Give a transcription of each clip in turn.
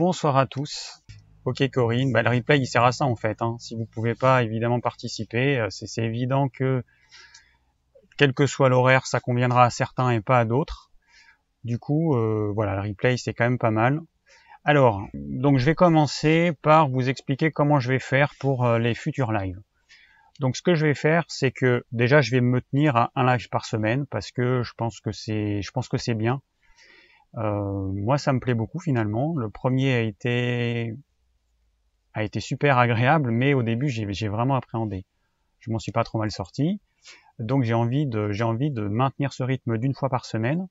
bonsoir à tous. Ok Corinne, bah, le replay il sert à ça en fait. Hein. Si vous pouvez pas évidemment participer, euh, c'est évident que quel que soit l'horaire, ça conviendra à certains et pas à d'autres. Du coup, euh, voilà, le replay c'est quand même pas mal. Alors, donc je vais commencer par vous expliquer comment je vais faire pour euh, les futurs lives. Donc ce que je vais faire, c'est que déjà je vais me tenir à un live par semaine parce que je pense que c'est, je pense que c'est bien. Euh, moi, ça me plaît beaucoup finalement. Le premier a été a été super agréable, mais au début, j'ai vraiment appréhendé. Je m'en suis pas trop mal sorti, donc j'ai envie de j'ai envie de maintenir ce rythme d'une fois par semaine.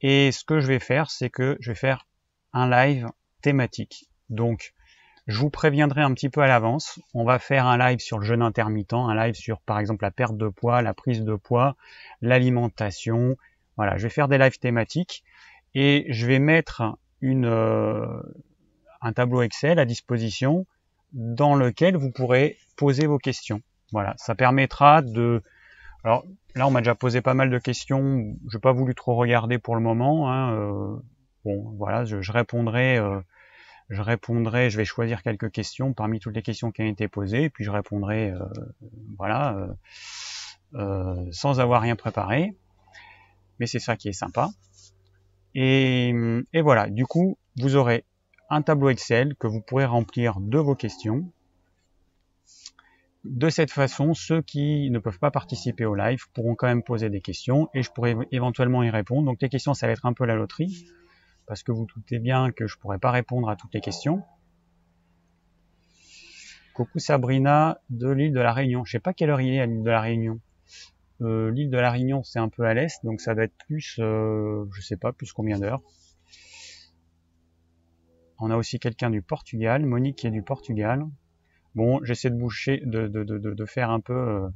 Et ce que je vais faire, c'est que je vais faire un live thématique. Donc, je vous préviendrai un petit peu à l'avance. On va faire un live sur le jeûne intermittent, un live sur par exemple la perte de poids, la prise de poids, l'alimentation. Voilà, je vais faire des lives thématiques et je vais mettre une, euh, un tableau Excel à disposition dans lequel vous pourrez poser vos questions. Voilà, ça permettra de... Alors là, on m'a déjà posé pas mal de questions. Je n'ai pas voulu trop regarder pour le moment. Hein, euh, bon, voilà, je, répondrai. Euh, je répondrai. Je vais choisir quelques questions parmi toutes les questions qui ont été posées, et puis je répondrai. voilà, sans avoir rien préparé. Mais c'est ça qui est sympa. Et, voilà, du coup, vous aurez un tableau Excel que vous pourrez remplir de vos questions. De cette façon, ceux qui ne peuvent pas participer au live pourront quand même poser des questions et je pourrai éventuellement y répondre. Donc les questions, ça va être un peu la loterie, parce que vous doutez bien que je pourrais pas répondre à toutes les questions. Coucou Sabrina de l'île de la Réunion. Je sais pas quelle heure il est à l'île de la Réunion. Euh, l'île de la Réunion, c'est un peu à l'est, donc ça doit être plus, euh, je sais pas, plus combien d'heures. On a aussi quelqu'un du Portugal, Monique qui est du Portugal. Bon, j'essaie de boucher, de, faire un peu euh,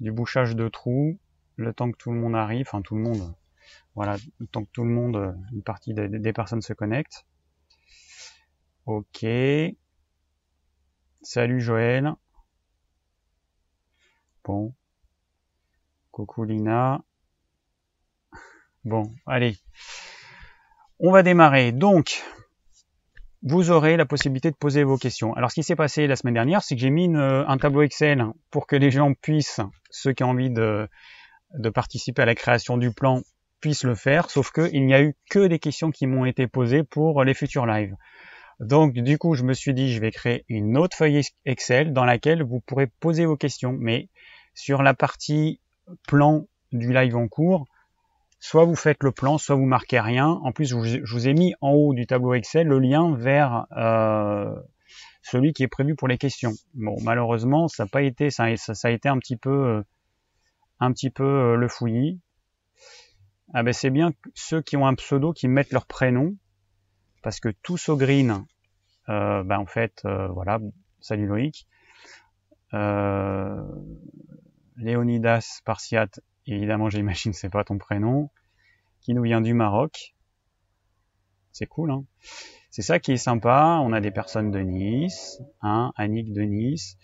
du bouchage de trous, le temps que tout le monde arrive, enfin tout le monde, voilà, le temps que tout le monde, une partie des, des personnes se connectent. Ok. Salut Joël. Bon, Coucou Lina. Bon, allez. On va démarrer. Donc, vous aurez la possibilité de poser vos questions. Alors, ce qui s'est passé la semaine dernière, c'est que j'ai mis un tableau Excel pour que les gens puissent, ceux qui ont envie de, de participer à la création du plan, puissent le faire, sauf qu'il n'y a eu que des questions qui m'ont été posées pour les futurs lives. Donc, du coup, je me suis dit, je vais créer une autre feuille Excel dans laquelle vous pourrez poser vos questions. Mais sur la partie plan du live en cours, soit vous faites le plan, soit vous marquez rien. En plus, je vous ai mis en haut du tableau Excel le lien vers euh, celui qui est prévu pour les questions. Bon, malheureusement, ça n'a pas été, ça, a été un petit peu, euh, un petit peu euh, le fouillis. Ah ben c'est bien ceux qui ont un pseudo qui mettent leur prénom, parce que tous au green, ben en fait, voilà, salut Loïc. Léonidas Spartiate, évidemment j'imagine c'est pas ton prénom, qui nous vient du Maroc. C'est cool, hein C'est ça qui est sympa. On a des personnes de Nice, hein, Annick de Nice,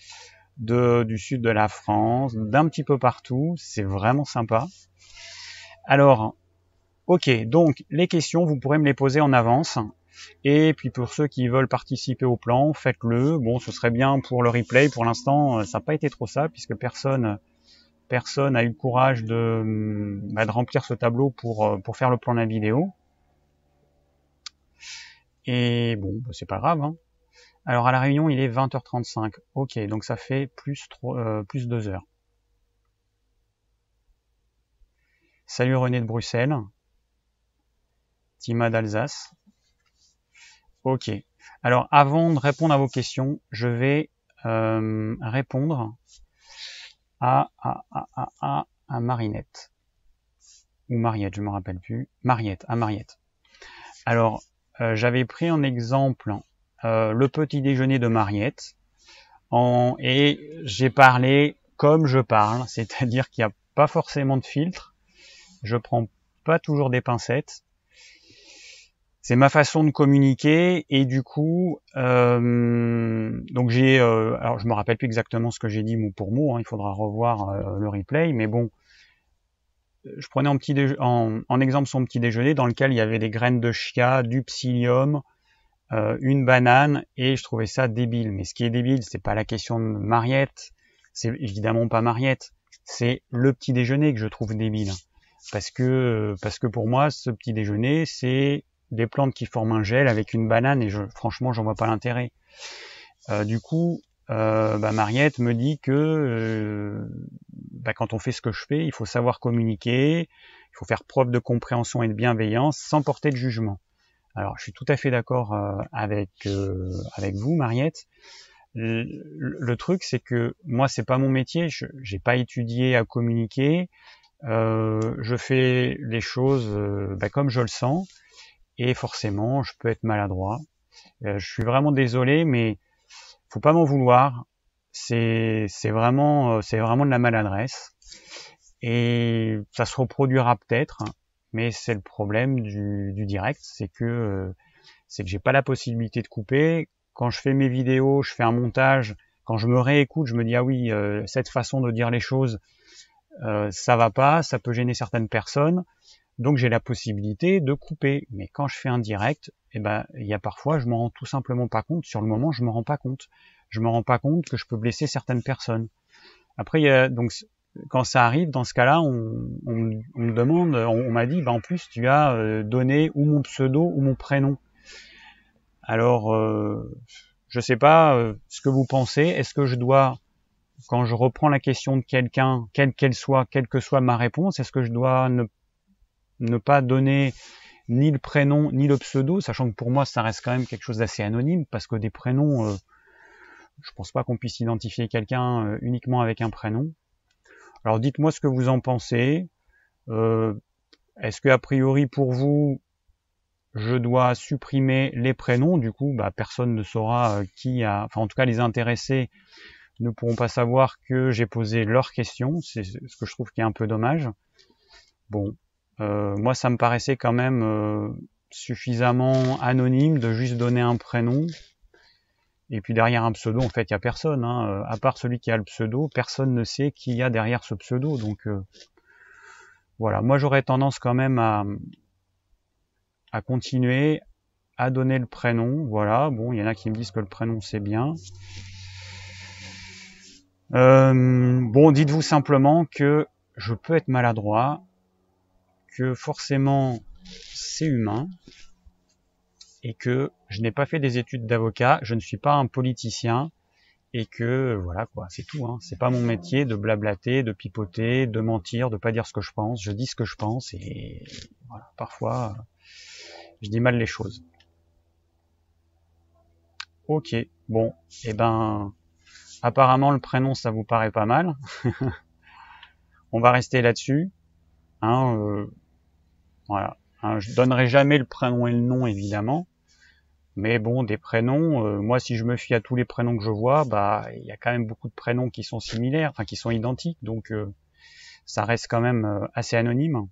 de, du sud de la France, d'un petit peu partout. C'est vraiment sympa. Alors, ok, donc les questions, vous pourrez me les poser en avance. Et puis pour ceux qui veulent participer au plan, faites-le. Bon, ce serait bien pour le replay. Pour l'instant, ça n'a pas été trop ça, puisque personne personne a eu le courage de, bah, de remplir ce tableau pour, euh, pour faire le plan de la vidéo. Et bon, bah, c'est pas grave. Hein. Alors à la réunion, il est 20h35. Ok, donc ça fait plus, 3, euh, plus 2 heures. Salut René de Bruxelles. Tima d'Alsace. Ok. Alors avant de répondre à vos questions, je vais euh, répondre à, à, à, à, à Marinette. Ou Mariette, je me rappelle plus. Mariette, à Mariette. Alors, euh, j'avais pris en exemple euh, le petit déjeuner de Mariette. En, et j'ai parlé comme je parle, c'est-à-dire qu'il n'y a pas forcément de filtre. Je prends pas toujours des pincettes c'est ma façon de communiquer et du coup euh, donc j'ai euh, alors je me rappelle plus exactement ce que j'ai dit mot pour mot hein, il faudra revoir euh, le replay mais bon je prenais en petit en, en, exemple son petit déjeuner dans lequel il y avait des graines de chia du psyllium euh, une banane et je trouvais ça débile. Mais ce qui est débile, c'est pas la question de Mariette, c'est évidemment pas Mariette, c'est le petit déjeuner que je trouve débile. Parce que parce que pour moi, ce petit déjeuner, c'est des plantes qui forment un gel avec une banane et je, franchement, j'en vois pas l'intérêt. Euh, du coup, euh, bah, Mariette me dit que euh, bah, quand on fait ce que je fais, il faut savoir communiquer, il faut faire preuve de compréhension et de bienveillance sans porter de jugement. Alors, je suis tout à fait d'accord euh, avec avec vous, Mariette. Le, truc, c'est que moi, c'est pas mon métier. Je pas étudié à communiquer. je fais les choses bah, comme je le sens, et forcément, je peux être maladroit. je suis vraiment désolé, mais faut pas m'en vouloir. C'est euh, vraiment de la maladresse et ça se reproduira peut-être, mais c'est le problème du, direct, c'est que euh, c'est que j'ai pas la possibilité de couper. Quand je fais mes vidéos, je fais un montage. Quand je me réécoute, je me dis ah oui, euh, cette façon de dire les choses, ça va pas, ça peut gêner certaines personnes. Donc j'ai la possibilité de couper. Mais quand je fais un direct, eh ben, il y a parfois, je m'en rends tout simplement pas compte. Sur le moment, je me rends pas compte. Je me rends pas compte que je peux blesser certaines personnes. Après, donc, quand ça arrive, dans ce cas-là, on, me demande, on, m'a dit, bah, en plus, tu as euh, donné ou mon pseudo ou mon prénom. Alors, euh, je sais pas euh, ce que vous pensez. Est-ce que je dois, quand je reprends la question de quelqu'un, quelle qu'elle soit, quelle que soit ma réponse, est-ce que je dois ne ne pas donner ni le prénom ni le pseudo, sachant que pour moi ça reste quand même quelque chose d'assez anonyme, parce que des prénoms, euh, je pense pas qu'on puisse identifier quelqu'un euh, uniquement avec un prénom. Alors dites-moi ce que vous en pensez. Euh, est-ce que a priori pour vous, je dois supprimer les prénoms? Du coup, bah, personne ne saura qui a, enfin en tout cas les intéressés ne pourront pas savoir que j'ai posé leurs questions. C'est ce que je trouve qui est un peu dommage. Bon, euh, moi, ça me paraissait quand même euh, suffisamment anonyme de juste donner un prénom. Et puis derrière un pseudo, en fait, il n'y a personne. Hein. Euh, à part celui qui a le pseudo, personne ne sait qui y a derrière ce pseudo. Donc voilà, moi j'aurais tendance quand même à, à continuer à donner le prénom. Voilà, bon, il y en a qui me disent que le prénom c'est bien. bon, dites-vous simplement que je peux être maladroit, que forcément c'est humain et que je n'ai pas fait des études d'avocat, je ne suis pas un politicien et que voilà quoi, c'est tout. Hein. C'est pas mon métier de blablater, de pipoter, de mentir, de pas dire ce que je pense. Je dis ce que je pense et voilà, parfois je dis mal les choses. Ok, bon, eh ben apparemment le prénom ça vous paraît pas mal. On va rester là-dessus. Hein, euh, voilà. Hein, je donnerai jamais le prénom et le nom évidemment, mais bon, des prénoms. Euh, moi, si je me fie à tous les prénoms que je vois, bah, il y a quand même beaucoup de prénoms qui sont similaires, enfin qui sont identiques, donc euh, ça reste quand même euh, assez anonyme.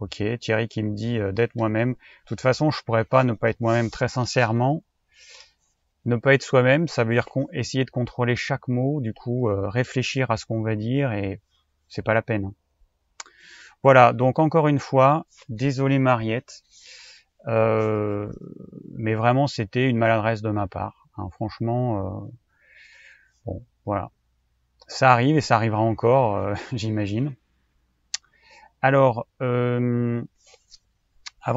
Ok, Thierry qui me dit d'être moi-même. De toute façon, je pourrais pas ne pas être moi-même très sincèrement. Ne pas être soi-même, ça veut dire essayer de contrôler chaque mot, du coup réfléchir à ce qu'on va dire et c'est pas la peine. Hein. Voilà, donc encore une fois, désolé Mariette, euh, mais vraiment c'était une maladresse de ma part. Hein. franchement, euh, bon, voilà, ça arrive et ça arrivera encore, euh, j'imagine. Alors, avant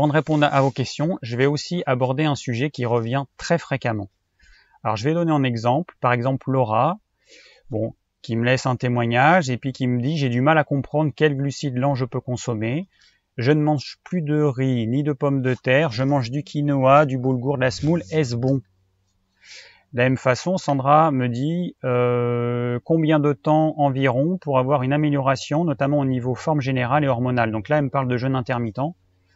de répondre à vos questions, je vais aussi aborder un sujet qui revient très fréquemment. Alors, je vais donner un exemple. Par exemple, Laura, bon, qui me laisse un témoignage et puis qui me dit j'ai du mal à comprendre quel glucide lent je peux consommer. Je ne mange plus de riz ni de pommes de terre, je mange du quinoa, du boulgour, de la semoule, est-ce bon? De la même façon, Sandra me dit euh, combien de temps environ pour avoir une amélioration, notamment au niveau forme générale et hormonale? Donc là, elle me parle de jeûne intermittent.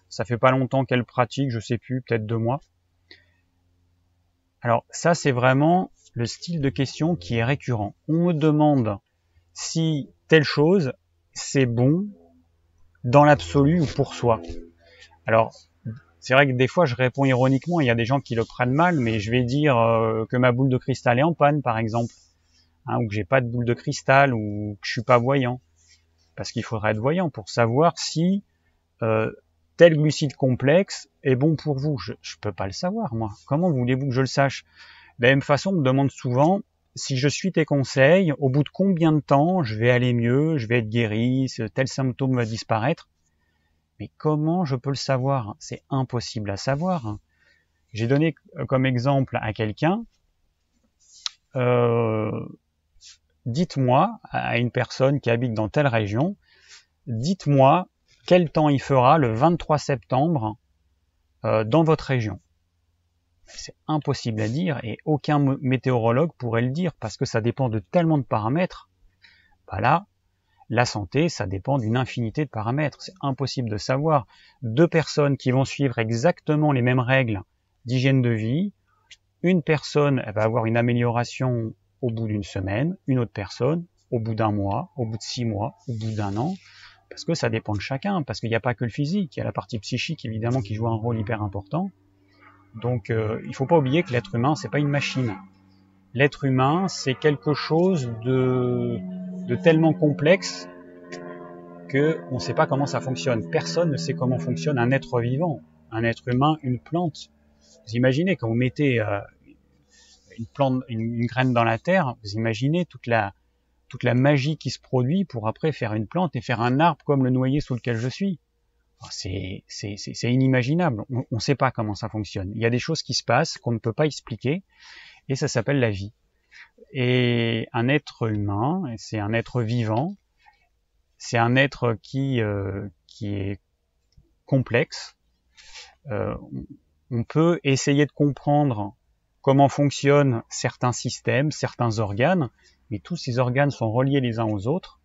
Ça fait pas longtemps qu'elle pratique, je sais plus, peut-être deux mois. Alors ça, c'est vraiment le style de question qui est récurrent. On me demande si telle chose, c'est bon dans l'absolu ou pour soi. Alors, c'est vrai que des fois, je réponds ironiquement, il y a des gens qui le prennent mal, mais je vais dire euh, que ma boule de cristal est en panne, par exemple, hein, ou que j'ai pas de boule de cristal, ou que je suis pas voyant. Parce qu'il faudrait être voyant pour savoir si euh, tel glucide complexe est bon pour vous. Je ne peux pas le savoir, moi. Comment voulez-vous que je le sache? De la même façon, on me demande souvent si je suis tes conseils, au bout de combien de temps je vais aller mieux, je vais être guéri, tel symptôme va disparaître? Mais comment je peux le savoir? C'est impossible à savoir. J'ai donné comme exemple à quelqu'un, euh, dites-moi à une personne qui habite dans telle région, dites-moi quel temps il fera le 23 septembre euh, dans votre région. C'est impossible à dire et aucun météorologue pourrait le dire parce que ça dépend de tellement de paramètres. Bah là, la santé, ça dépend d'une infinité de paramètres. C'est impossible de savoir. Deux personnes qui vont suivre exactement les mêmes règles d'hygiène de vie, une personne elle va avoir une amélioration au bout d'une semaine, une autre personne au bout d'un mois, au bout de six mois, au bout d'un an, parce que ça dépend de chacun, parce qu'il n'y a pas que le physique, il y a la partie psychique évidemment qui joue un rôle hyper important. Donc euh, il ne faut pas oublier que l'être humain, c'est pas une machine. L'être humain, c'est quelque chose de, de tellement complexe que on ne sait pas comment ça fonctionne. Personne ne sait comment fonctionne un être vivant, un être humain, une plante. Vous imaginez quand vous mettez euh, une plante, une, graine dans la terre, vous imaginez toute la toute la magie qui se produit pour après faire une plante et faire un arbre comme le noyer sous lequel je suis. C'est inimaginable. On ne sait pas comment ça fonctionne. Il y a des choses qui se passent qu'on ne peut pas expliquer et ça s'appelle la vie. Et un être humain, c'est un être vivant, c'est un être qui, euh, est complexe. Euh, on peut essayer de comprendre comment fonctionnent certains systèmes, certains organes, mais tous ces organes sont reliés les uns aux autres.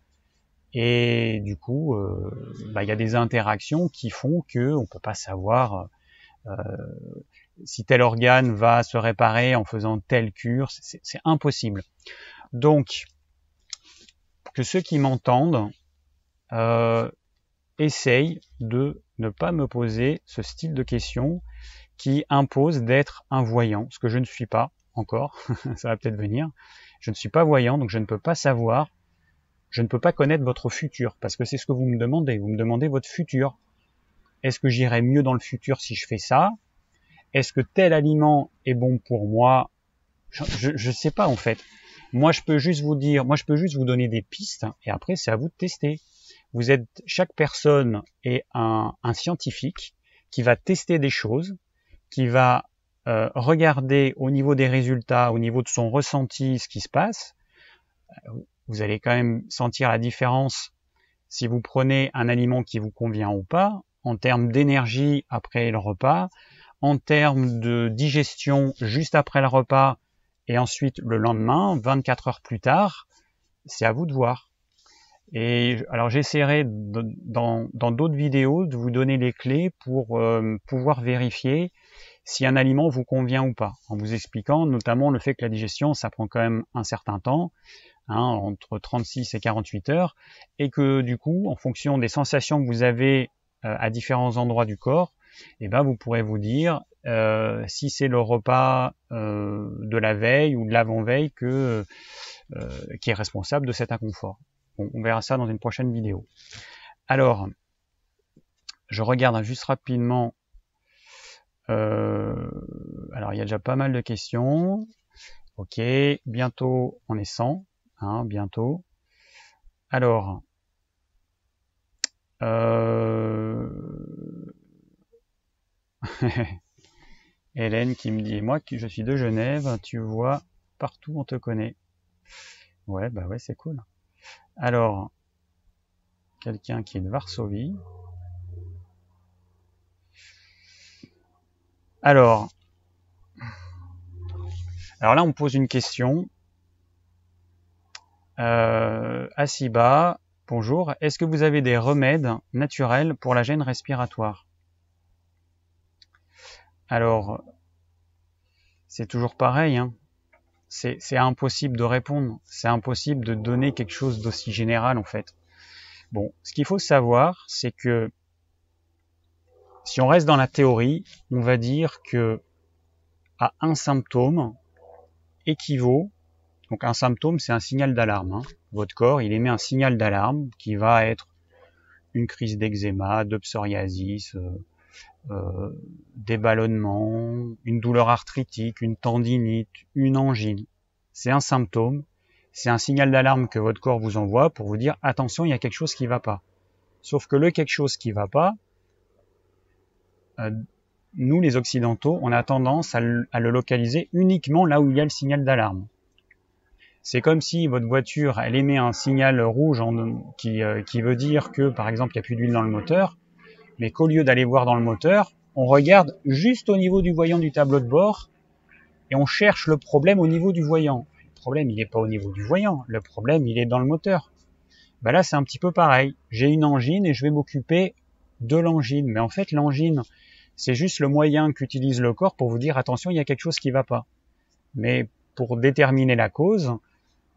Et du coup, euh, bah, il y a des interactions qui font que on peut pas savoir euh, si tel organe va se réparer en faisant telle cure. C'est impossible. Donc, que ceux qui m'entendent euh, essayent de ne pas me poser ce style de questions qui impose d'être un voyant, ce que je ne suis pas encore, ça va peut-être venir. Je ne suis pas voyant, donc je ne peux pas savoir, je ne peux pas connaître votre futur, parce que c'est ce que vous me demandez, vous me demandez votre futur. Est-ce que j'irai mieux dans le futur si je fais ça? Est-ce que tel aliment est bon pour moi? Je ne sais pas en fait. Moi, je peux juste vous dire, moi, je peux juste vous donner des pistes, et après, c'est à vous de tester. Vous êtes, chaque personne est un, un scientifique qui va tester des choses, qui va euh, regarder au niveau des résultats, au niveau de son ressenti, ce qui se passe, euh, vous allez quand même sentir la différence si vous prenez un aliment qui vous convient ou pas, en termes d'énergie après le repas, en termes de digestion juste après le repas et ensuite le lendemain, 24 heures plus tard, c'est à vous de voir. Et alors j'essaierai dans d'autres vidéos de vous donner les clés pour euh, pouvoir vérifier si un aliment vous convient ou pas, en vous expliquant notamment le fait que la digestion, ça prend quand même un certain temps, hein, entre 36 et 48 heures, et que du coup, en fonction des sensations que vous avez euh, à différents endroits du corps, eh ben, vous pourrez vous dire euh, si c'est le repas euh, de la veille ou de l'avant-veille que, qui est responsable de cet inconfort. on verra ça dans une prochaine vidéo. Alors, je regarde juste rapidement euh, alors il y a déjà pas mal de questions. Ok, bientôt on est 100, hein, bientôt. Alors, euh... Hélène qui me dit, moi je suis de Genève, tu vois, partout on te connaît. Ouais, bah ouais, c'est cool. Alors, quelqu'un qui est de Varsovie. Alors, alors là, on pose une question. Euh, Asiba, bonjour. Est-ce que vous avez des remèdes naturels pour la gêne respiratoire? Alors, c'est toujours pareil. Hein. C'est impossible de répondre. C'est impossible de donner quelque chose d'aussi général en fait. Bon, ce qu'il faut savoir, c'est que si on reste dans la théorie, on va dire que à un symptôme équivaut, donc un symptôme c'est un signal d'alarme. Hein. Votre corps il émet un signal d'alarme qui va être une crise d'eczéma, de psoriasis, euh, des ballonnements, une douleur arthritique, une tendinite, une angine. C'est un symptôme, c'est un signal d'alarme que votre corps vous envoie pour vous dire attention, il y a quelque chose qui va pas. Sauf que le quelque chose qui va pas, euh, nous les occidentaux, on a tendance à le, localiser uniquement là où il y a le signal d'alarme. C'est comme si votre voiture, elle émet un signal rouge qui, euh, qui veut dire que, par exemple, il n'y a plus d'huile dans le moteur, mais qu'au lieu d'aller voir dans le moteur, on regarde juste au niveau du voyant du tableau de bord et on cherche le problème au niveau du voyant. Le problème, il n'est pas au niveau du voyant, le problème, il est dans le moteur. Ben là, c'est un petit peu pareil. J'ai une angine et je vais m'occuper de l'angine. Mais en fait, l'angine, c'est juste le moyen qu'utilise le corps pour vous dire attention, il y a quelque chose qui va pas. Mais pour déterminer la cause,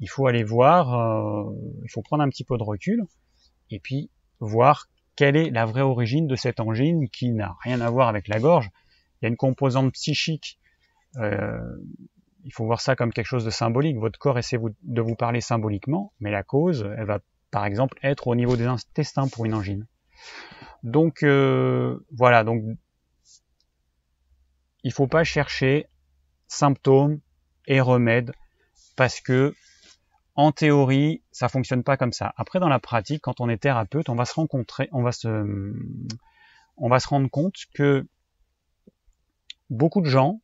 il faut aller voir, euh, il faut prendre un petit peu de recul et puis voir quelle est la vraie origine de cette angine qui n'a rien à voir avec la gorge. Il y a une composante psychique. Euh, il faut voir ça comme quelque chose de symbolique. Votre corps essaie de vous parler symboliquement, mais la cause, elle va par exemple être au niveau des intestins pour une angine. Donc euh, voilà, donc il faut pas chercher symptômes et remèdes parce que en théorie, ça fonctionne pas comme ça. Après, dans la pratique, quand on est thérapeute, on va se rencontrer, on va se, on va se rendre compte que beaucoup de gens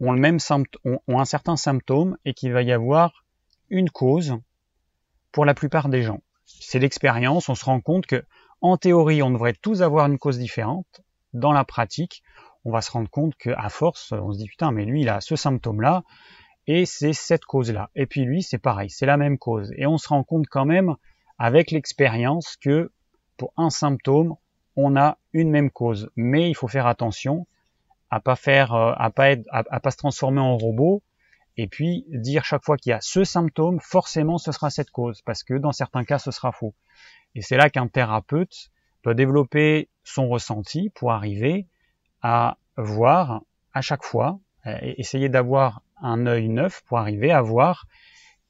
ont le même ont, ont un certain symptôme et qu'il va y avoir une cause pour la plupart des gens. C'est l'expérience, on se rend compte que en théorie, on devrait tous avoir une cause différente. Dans la pratique, on va se rendre compte qu'à force, on se dit putain, mais lui, il a ce symptôme-là, et c'est cette cause-là. Et puis lui, c'est pareil, c'est la même cause. Et on se rend compte quand même, avec l'expérience, que pour un symptôme, on a une même cause. Mais il faut faire attention à pas faire, euh, à pas être, à, pas se transformer en robot, et puis dire chaque fois qu'il y a ce symptôme, forcément ce sera cette cause, parce que dans certains cas ce sera faux. Et c'est là qu'un thérapeute doit développer son ressenti pour arriver à voir à chaque fois, essayer d'avoir un œil neuf pour arriver à voir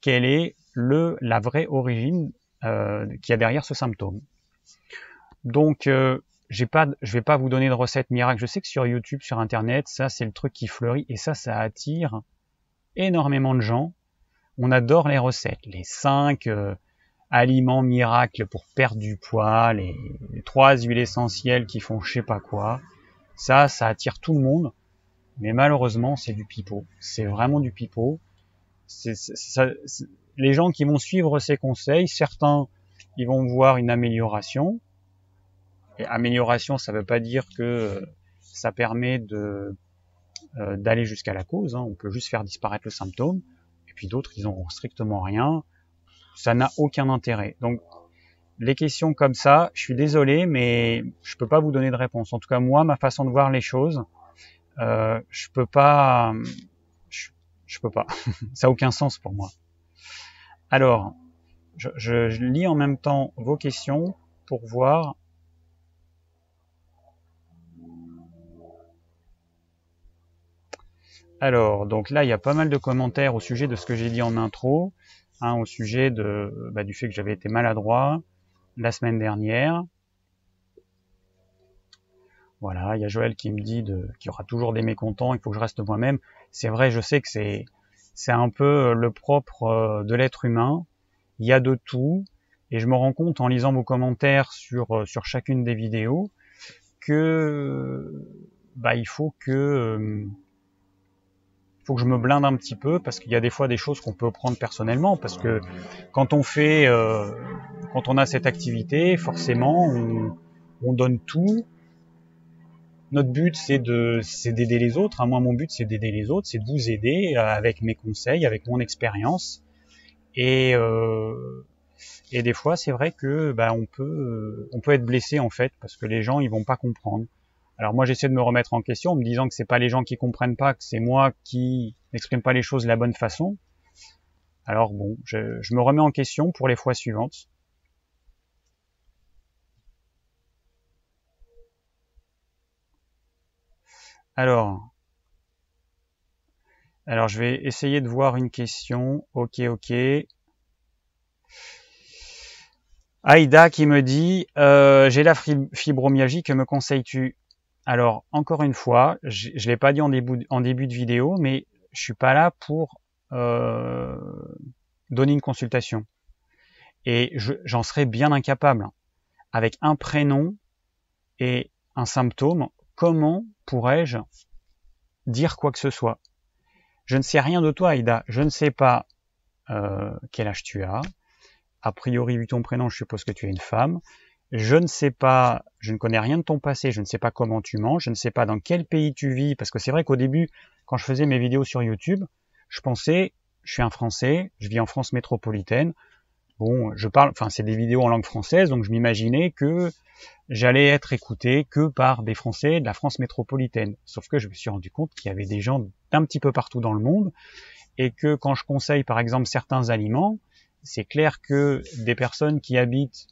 quelle est le, la vraie origine euh, qu'il y a derrière ce symptôme. Donc, euh, j'ai pas, je vais pas vous donner de recette miracle. Je sais que sur YouTube, sur Internet, ça c'est le truc qui fleurit et ça, ça attire énormément de gens. On adore les recettes, les cinq euh, aliments miracles pour perdre du poids, les, les trois huiles essentielles qui font je sais pas quoi. Ça, ça attire tout le monde. Mais malheureusement, c'est du pipeau. C'est vraiment du pipeau. les gens qui vont suivre ces conseils, certains, ils vont voir une amélioration. Et amélioration, ça ne veut pas dire que euh, ça permet de euh, d'aller jusqu'à la cause. Hein. On peut juste faire disparaître le symptôme. Et puis d'autres, ils n'ont strictement rien. Ça n'a aucun intérêt. Donc, les questions comme ça, je suis désolé, mais je peux pas vous donner de réponse. En tout cas, moi, ma façon de voir les choses, euh, je peux pas, je, peux pas. Ça a aucun sens pour moi. Alors, je, je, je, lis en même temps vos questions pour voir. Alors, donc là, il y a pas mal de commentaires au sujet de ce que j'ai dit en intro, hein, au sujet de, bah, du fait que j'avais été maladroit la semaine dernière. Voilà, il y a Joël qui me dit qu'il y aura toujours des mécontents, il faut que je reste moi-même. C'est vrai, je sais que c'est c'est un peu euh, le propre euh, de l'être humain. Il y a de tout, et je me rends compte en lisant vos commentaires sur euh, sur chacune des vidéos que bah il faut que faut que je me blinde un petit peu parce qu'il y a des fois des choses qu'on peut prendre personnellement parce que quand on fait quand on a cette activité forcément on donne tout notre but c'est de c'est d'aider les autres. Hein. Moi, mon but c'est d'aider les autres, c'est de vous aider euh, avec mes conseils, avec mon expérience. Et euh, et des fois, c'est vrai que bah, on peut on peut être blessé en fait parce que les gens ils vont pas comprendre. Alors moi, j'essaie de me remettre en question en me disant que c'est pas les gens qui comprennent pas, que c'est moi qui n'exprime pas les choses de la bonne façon. Alors bon, je, je me remets en question pour les fois suivantes. Alors, alors je vais essayer de voir une question. Ok, ok. Aïda qui me dit euh, j'ai la fibromyalgie, que me conseilles-tu? Alors encore une fois, je, ne l'ai pas dit en début, en début de vidéo, mais je suis pas là pour euh, donner une consultation. Et j'en serais bien incapable. Avec un prénom et un symptôme, comment pourrais-je dire quoi que ce soit? Je ne sais rien de toi, Aïda. Je ne sais pas euh, quel âge tu as. A priori, vu ton prénom, je suppose que tu es une femme. Je ne sais pas, je ne connais rien de ton passé, je ne sais pas comment tu manges, je ne sais pas dans quel pays tu vis, parce que c'est vrai qu'au début, quand je faisais mes vidéos sur YouTube, je pensais, je suis un Français, je vis en France métropolitaine. Bon, je parle, enfin, c'est des vidéos en langue française, donc je m'imaginais que j'allais être écouté que par des Français de la France métropolitaine. Sauf que je me suis rendu compte qu'il y avait des gens d'un petit peu partout dans le monde, et que quand je conseille, par exemple, certains aliments, c'est clair que des personnes qui habitent,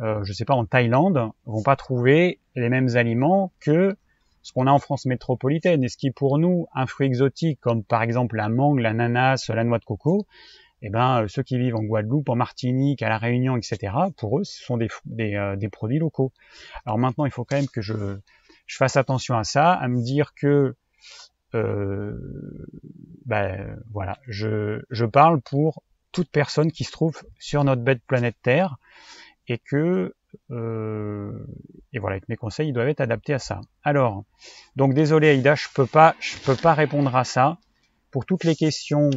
euh, je sais pas, en Thaïlande, vont pas trouver les mêmes aliments que ce qu'on a en France métropolitaine. Et ce qui pour nous un fruit exotique, comme par exemple la mangue, l'ananas, la noix de coco, eh ben, euh, ceux qui vivent en Guadeloupe, en Martinique, à la Réunion, etc., pour eux, ce sont des, euh, des produits locaux. Alors maintenant, il faut quand même que je, fasse attention à ça, à me dire que euh, ben voilà, je, je parle pour toute personne qui se trouve sur notre belle planète Terre et que euh, et voilà, que mes conseils ils doivent être adaptés à ça. Alors, donc désolé Aïda, je peux pas, je peux pas répondre à ça. Pour toutes les questions,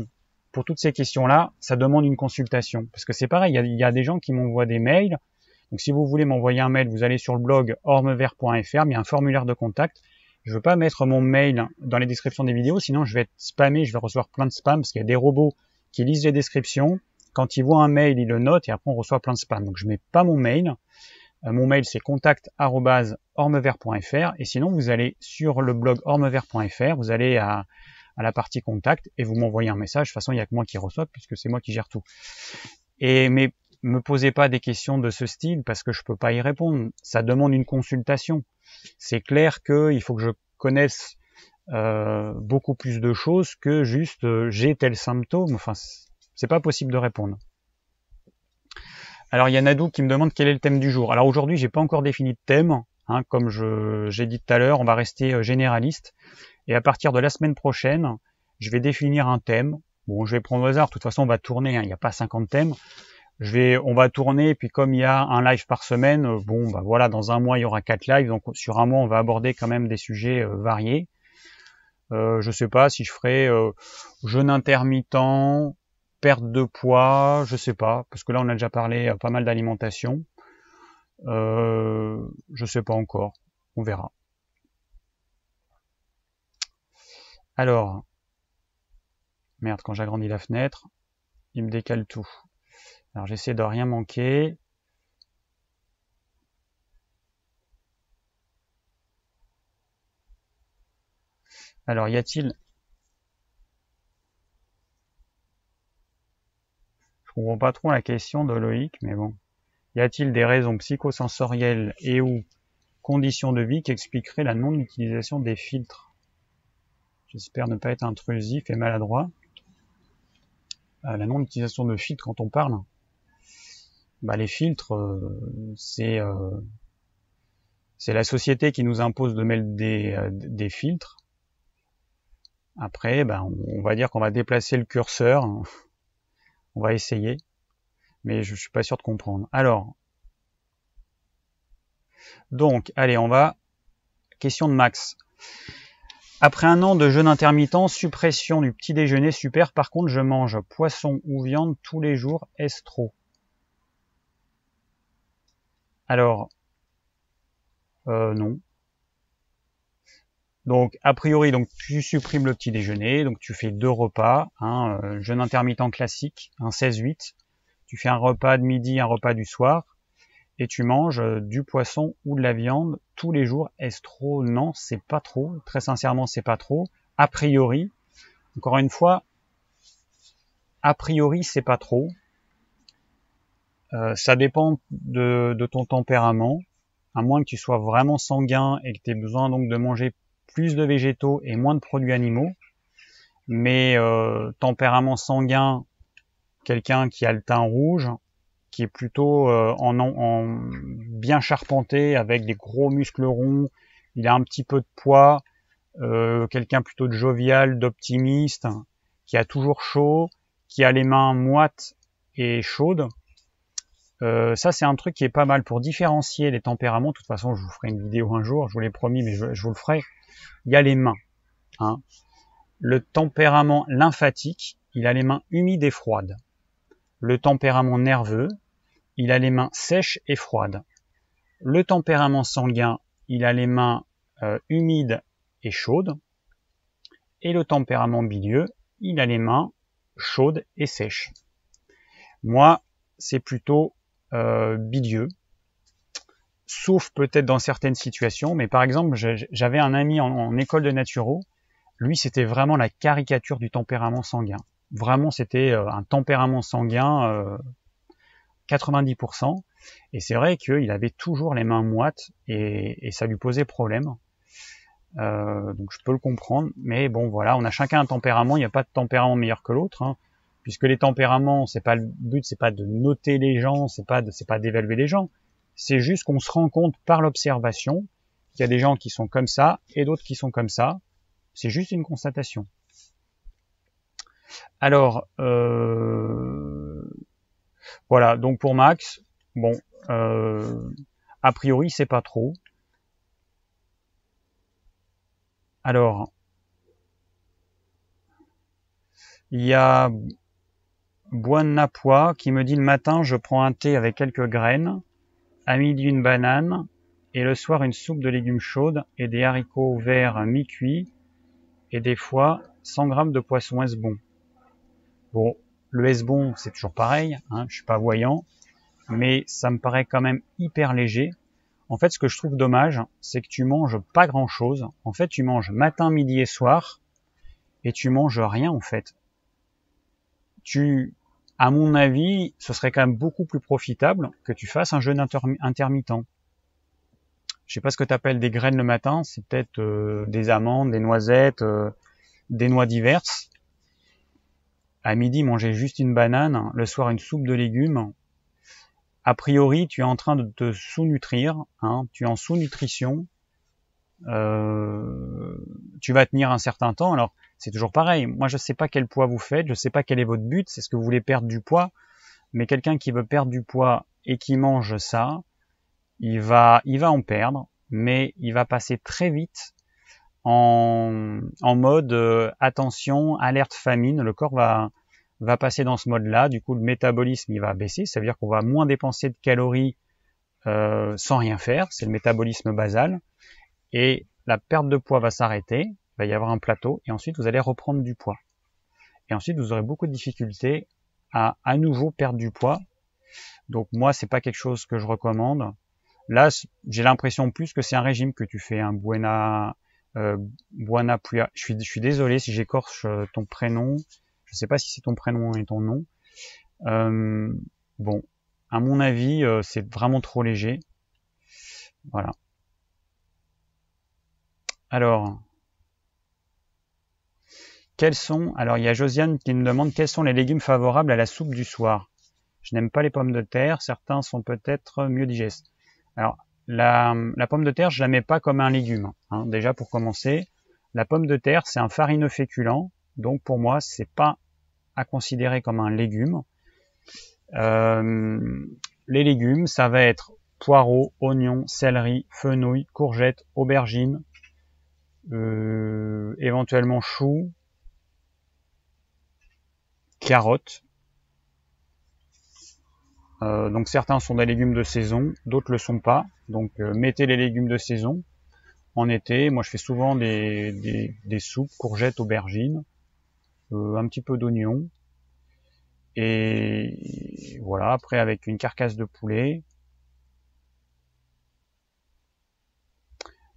pour toutes ces questions-là, ça demande une consultation parce que c'est pareil, il y, a, des gens qui m'envoient des mails. Donc si vous voulez m'envoyer un mail, vous allez sur le blog ormevert.fr, il y a un formulaire de contact. Je veux pas mettre mon mail dans les descriptions des vidéos, sinon je vais être spammé, je vais recevoir plein de spam parce qu'il y a des robots qui lisent les descriptions. Quand ils voient un mail, ils le notent et après on reçoit plein de spam. Donc je mets pas mon mail. Euh, mon mail c'est contact@ormevert.fr et sinon vous allez sur le blog ormevert.fr, vous allez à, à, la partie contact et vous m'envoyez un message. De toute façon, il y a que moi qui reçois puisque c'est moi qui gère tout. Et mais me posez pas des questions de ce style parce que je peux pas y répondre. Ça demande une consultation. C'est clair qu'il faut que je connaisse euh, beaucoup plus de choses que juste euh, j'ai tel symptôme. Enfin, c'est pas possible de répondre. Alors il y a Nadou qui me demande quel est le thème du jour. Alors aujourd'hui j'ai pas encore défini de thème, hein, comme j'ai dit tout à l'heure, on va rester euh, généraliste. Et à partir de la semaine prochaine, je vais définir un thème. Bon, je vais prendre au hasard. De toute façon, on va tourner. Hein, il n'y a pas 50 thèmes. Je vais, on va tourner. Puis comme il y a un live par semaine, bon, bah voilà, dans un mois il y aura quatre lives. Donc sur un mois, on va aborder quand même des sujets variés. Euh, je sais pas si je ferai euh, jeûne intermittent, perte de poids, je sais pas, parce que là on a déjà parlé euh, pas mal d'alimentation. Euh, je sais pas encore, on verra. Alors, merde, quand j'agrandis la fenêtre, il me décale tout. Alors j'essaie de rien manquer. Alors, y a-t-il... Je comprends pas trop la question de Loïc, mais bon. Y a-t-il des raisons psychosensorielles et ou conditions de vie qui expliqueraient la non-utilisation des filtres? J'espère ne pas être intrusif et maladroit. Euh, la non-utilisation de filtres quand on parle bah, Les filtres, euh, c'est euh, c'est la société qui nous impose de mettre des, des filtres après, ben, on va dire qu'on va déplacer le curseur. On va essayer. Mais je suis pas sûr de comprendre. Alors. Donc, allez, on va. Question de Max. Après un an de jeûne intermittent, suppression du petit déjeuner, super. Par contre, je mange poisson ou viande tous les jours. Est-ce trop? Alors, euh, non. Donc a priori, donc tu supprimes le petit déjeuner, donc tu fais deux repas, un euh, jeûne intermittent classique, un 16-8. Tu fais un repas de midi, un repas du soir, et tu manges euh, du poisson ou de la viande tous les jours. Est-ce trop? Non, c'est pas trop. Très sincèrement, c'est pas trop. A priori, encore une fois, a priori, c'est pas trop. Euh, ça dépend de, de, ton tempérament. À moins que tu sois vraiment sanguin et que tu aies besoin donc de manger plus de végétaux et moins de produits animaux. Mais euh, tempérament sanguin, quelqu'un qui a le teint rouge, qui est plutôt euh, en, en, bien charpenté avec des gros muscles ronds. Il a un petit peu de poids, euh, quelqu'un plutôt de jovial, d'optimiste, qui a toujours chaud, qui a les mains moites et chaudes. Euh, ça, c'est un truc qui est pas mal pour différencier les tempéraments. De toute façon, je vous ferai une vidéo un jour, je vous l'ai promis, mais je, vous le ferai. Il y a les mains. Hein. Le tempérament lymphatique, il a les mains humides et froides. Le tempérament nerveux, il a les mains sèches et froides. Le tempérament sanguin, il a les mains euh, humides et chaudes. Et le tempérament bilieux, il a les mains chaudes et sèches. Moi, c'est plutôt euh, bilieux, sauf peut-être dans certaines situations, mais par exemple, j'avais un ami en, école de naturo, lui c'était vraiment la caricature du tempérament sanguin. Vraiment, c'était euh, un tempérament sanguin 90%, euh, et c'est vrai qu'il avait toujours les mains moites et, ça lui posait problème. donc je peux le comprendre, mais bon voilà, on a chacun un tempérament, il n'y a pas de tempérament meilleur que l'autre. Hein puisque les tempéraments, c'est pas le but, c'est pas de noter les gens, c'est pas c'est pas d'évaluer les gens, c'est juste qu'on se rend compte par l'observation qu'il y a des gens qui sont comme ça et d'autres qui sont comme ça. C'est juste une constatation. Alors, euh, voilà. Donc pour Max, bon, euh, a priori c'est pas trop. Alors, il y a Napoi qui me dit le matin je prends un thé avec quelques graines, à midi une banane, et le soir une soupe de légumes chaudes et des haricots verts mi-cuits, et des fois 100 grammes de poisson bon? Bon, le bon c'est toujours pareil, hein, je suis pas voyant, mais ça me paraît quand même hyper léger. En fait, ce que je trouve dommage, c'est que tu manges pas grand chose. En fait, tu manges matin, midi et soir, et tu manges rien en fait. Tu, à mon avis, ce serait quand même beaucoup plus profitable que tu fasses un jeûne intermittent. Je sais pas ce que tu appelles des graines le matin, c'est peut-être euh, des amandes, des noisettes, euh, des noix diverses. À midi, manger juste une banane, le soir une soupe de légumes. A priori, tu es en train de te sous-nutrir, hein, tu es en sous-nutrition. Euh, tu vas tenir un certain temps. Alors, c'est toujours pareil. Moi, je ne sais pas quel poids vous faites, je ne sais pas quel est votre but, c'est ce que vous voulez perdre du poids. Mais quelqu'un qui veut perdre du poids et qui mange ça, il va, il va en perdre, mais il va passer très vite en, en mode euh, attention, alerte famine. Le corps va, va passer dans ce mode-là. Du coup, le métabolisme il va baisser. Ça veut dire qu'on va moins dépenser de calories euh, sans rien faire. C'est le métabolisme basal. Et la perte de poids va s'arrêter il va y avoir un plateau et ensuite vous allez reprendre du poids. Et ensuite vous aurez beaucoup de difficultés à à nouveau perdre du poids. Donc moi c'est pas quelque chose que je recommande. Là j'ai l'impression plus que c'est un régime que tu fais un buena euh, Je suis je suis désolé si j'écorche euh, ton prénom. Je sais pas si c'est ton prénom et ton nom. Euh, bon, à mon avis euh, c'est vraiment trop léger. Voilà. Alors, quels sont, alors il y a Josiane qui me demande quels sont les légumes favorables à la soupe du soir? Je n'aime pas les pommes de terre, certains sont peut-être mieux digestes. Alors la, pomme de terre, je la mets pas comme un légume. Hein. Déjà pour commencer, la pomme de terre c'est un farineux féculent, donc pour moi c'est pas à considérer comme un légume. Euh, les légumes, ça va être poireaux, oignons, céleri, fenouil, courgettes, aubergines, euh, éventuellement choux, carottes. Euh, donc certains sont des légumes de saison, d'autres le sont pas. Donc euh, mettez les légumes de saison en été. Moi je fais souvent des, soupes, courgettes, aubergines, euh, un petit peu d'oignon. Et voilà, après avec une carcasse de poulet.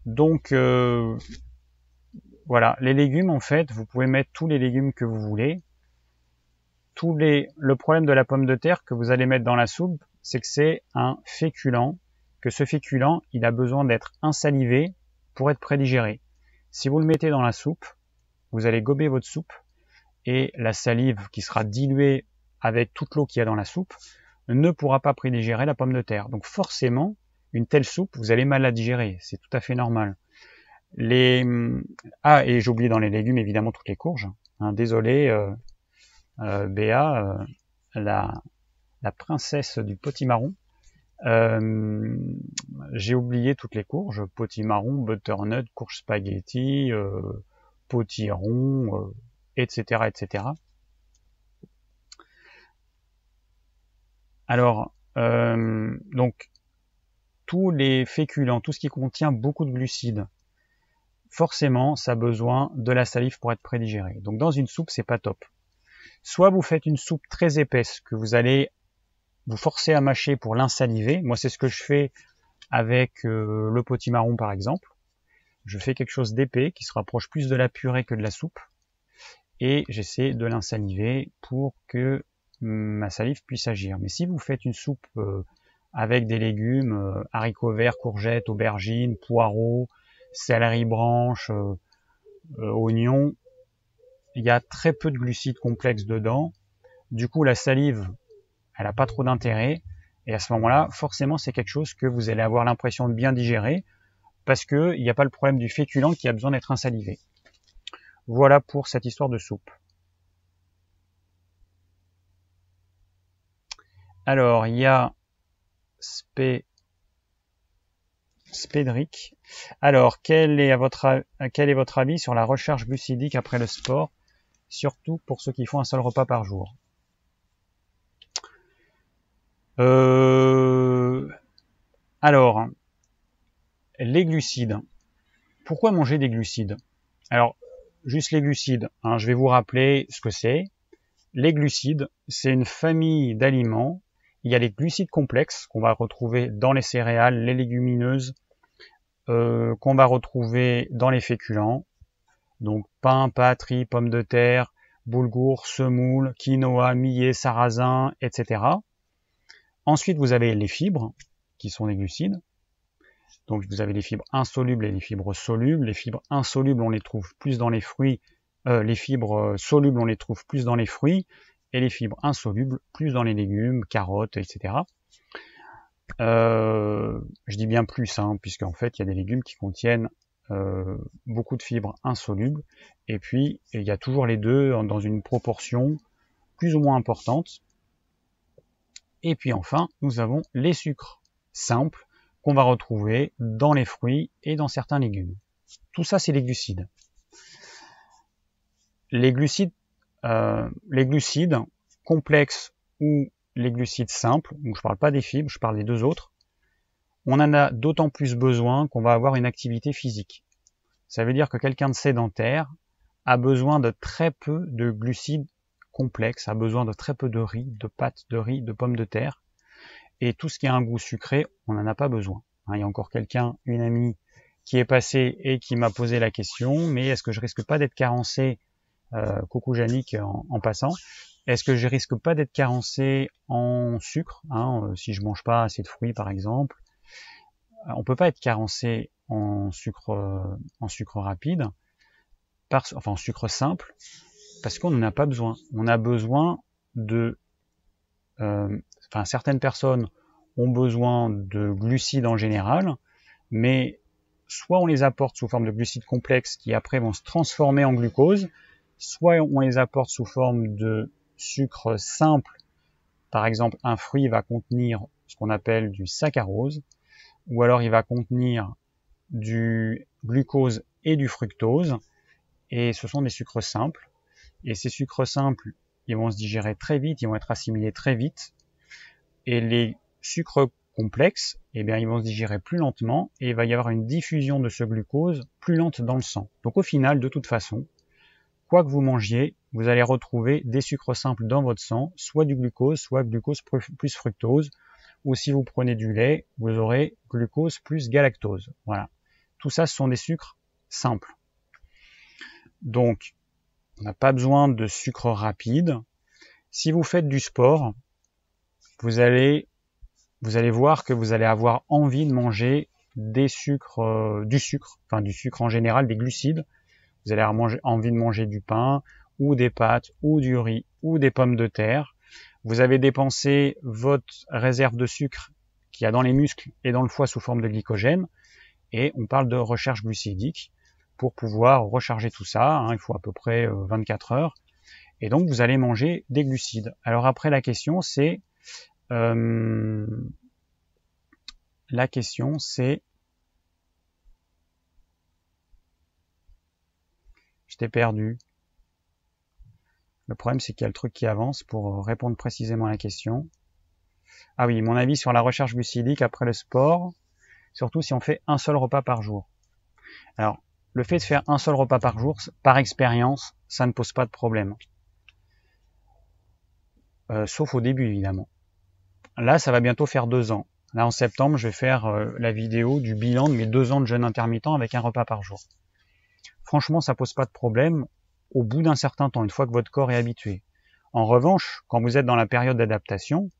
Donc voilà, les légumes en fait, vous pouvez mettre tous les légumes que vous voulez le problème de la pomme de terre que vous allez mettre dans la soupe, c'est que c'est un féculent, que ce féculent, il a besoin d'être insalivé pour être prédigéré. Si vous le mettez dans la soupe, vous allez gober votre soupe et la salive qui sera diluée avec toute l'eau qu'il y a dans la soupe ne pourra pas prédigérer la pomme de terre. Donc forcément, une telle soupe, vous allez mal la digérer. C'est tout à fait normal. Les ah et j'ai oublié dans les légumes évidemment toutes les courges. Hein, désolé, euh, Béa, euh, la, princesse du potimarron. Euh, j'ai oublié toutes les courges, potimarron, butternut, courge spaghetti, euh, potiron, etc., etc. Alors, donc tous les féculents, tout ce qui contient beaucoup de glucides, forcément, ça a besoin de la salive pour être prédigéré. Donc dans une soupe, c'est pas top. Soit vous faites une soupe très épaisse que vous allez vous forcer à mâcher pour l'insaliver. Moi, c'est ce que je fais avec euh, le potimarron par exemple. Je fais quelque chose d'épais qui se rapproche plus de la purée que de la soupe et j'essaie de l'insaliver pour que ma salive puisse agir. Mais si vous faites une soupe euh, avec des légumes, euh, haricots verts, courgettes, aubergines, poireaux, céleri branche, oignons, il y a très peu de glucides complexes dedans. Du coup, la salive, elle n'a pas trop d'intérêt. Et à ce moment-là, forcément, c'est quelque chose que vous allez avoir l'impression de bien digérer parce qu'il n'y a pas le problème du féculent qui a besoin d'être insalivé. Voilà pour cette histoire de soupe. Alors, il y a Spé Spédric. Alors, quel est, votre, quel est votre avis sur la recherche glucidique après le sport, surtout pour ceux qui font un seul repas par jour euh, Alors, les glucides. Pourquoi manger des glucides? Alors, juste les glucides, hein, je vais vous rappeler ce que c'est. Les glucides, c'est une famille d'aliments. Il y a les glucides complexes qu'on va retrouver dans les céréales, les légumineuses, euh, qu'on va retrouver dans les féculents. Donc pain, pâtes, riz, pommes de terre, boulgour, semoule, quinoa, millet, sarrasin, etc. Ensuite, vous avez les fibres, qui sont des glucides. Donc vous avez les fibres insolubles et les fibres solubles. Les fibres insolubles, on les trouve plus dans les fruits. Euh, les fibres euh, solubles, on les trouve plus dans les fruits. Et les fibres insolubles, plus dans les légumes, carottes, etc. Euh, je dis bien plus, hein, puisqu'en fait, il y a des légumes qui contiennent euh, beaucoup de fibres insolubles, et puis il y a toujours les deux dans une proportion plus ou moins importante. Et puis enfin, nous avons les sucres simples qu'on va retrouver dans les fruits et dans certains légumes. Tout ça, c'est les glucides. Les glucides, euh, les glucides complexes ou les glucides simples, donc je parle pas des fibres, je parle des deux autres, on en a d'autant plus besoin qu'on va avoir une activité physique. Ça veut dire que quelqu'un de sédentaire a besoin de très peu de glucides complexes, a besoin de très peu de riz, de pâtes de riz, de pommes de terre, et tout ce qui a un goût sucré, on n'en a pas besoin. Hein, il y a encore quelqu'un, une amie, qui est passée et qui m'a posé la question, mais est-ce que je risque pas d'être carencé, euh, coucou Jannick en passant, est-ce que je risque pas d'être carencé en sucre hein, euh, si je mange pas assez de fruits par exemple On peut pas être carencé en sucre euh, en sucre rapide, enfin en sucre simple, parce qu'on n'en a pas besoin. On a besoin de, enfin certaines personnes ont besoin de glucides en général, mais soit on les apporte sous forme de glucides complexes qui après vont se transformer en glucose, soit on les apporte sous forme de sucre simple, par exemple un fruit va contenir ce qu'on appelle du saccharose, ou alors il va contenir du glucose et du fructose, et ce sont des sucres simples. Et ces sucres simples, ils vont se digérer très vite, ils vont être assimilés très vite, et les sucres complexes, eh bien, ils vont se digérer plus lentement, et il va y avoir une diffusion de ce glucose plus lente dans le sang. Donc au final, de toute façon, quoi que vous mangiez, vous allez retrouver des sucres simples dans votre sang, soit du glucose, soit glucose plus fructose, ou si vous prenez du lait, vous aurez glucose plus galactose. Voilà. Tout ça, ce sont des sucres simples. Donc, on n'a pas besoin de sucre rapide. Si vous faites du sport, vous allez, vous allez voir que vous allez avoir envie de manger des sucres, euh, du sucre, enfin du sucre en général, des glucides, vous allez avoir envie de manger du pain, ou des pâtes, ou du riz, ou des pommes de terre. Vous avez dépensé votre réserve de sucre qu'il y a dans les muscles et dans le foie sous forme de glycogène, et on parle de recherche glucidique pour pouvoir recharger tout ça. Hein, il faut à peu près 24 heures. Et donc vous allez manger des glucides. Alors après la question c'est euh, la question c'est je t'ai perdu. Le problème c'est qu'il y a le truc qui avance pour répondre précisément à la question. Ah oui, mon avis sur la recherche glucidique après le sport, surtout si on fait un seul repas par jour. Alors, le fait de faire un seul repas par jour, par expérience, ça ne pose pas de problème. Euh, sauf au début évidemment. Là, ça va bientôt faire deux ans. Là, en septembre, je vais faire euh, la vidéo du bilan de mes deux ans de jeûne intermittent avec un repas par jour. Franchement, ça pose pas de problème au bout d'un certain temps, une fois que votre corps est habitué. En revanche, quand vous êtes dans la période d'adaptation,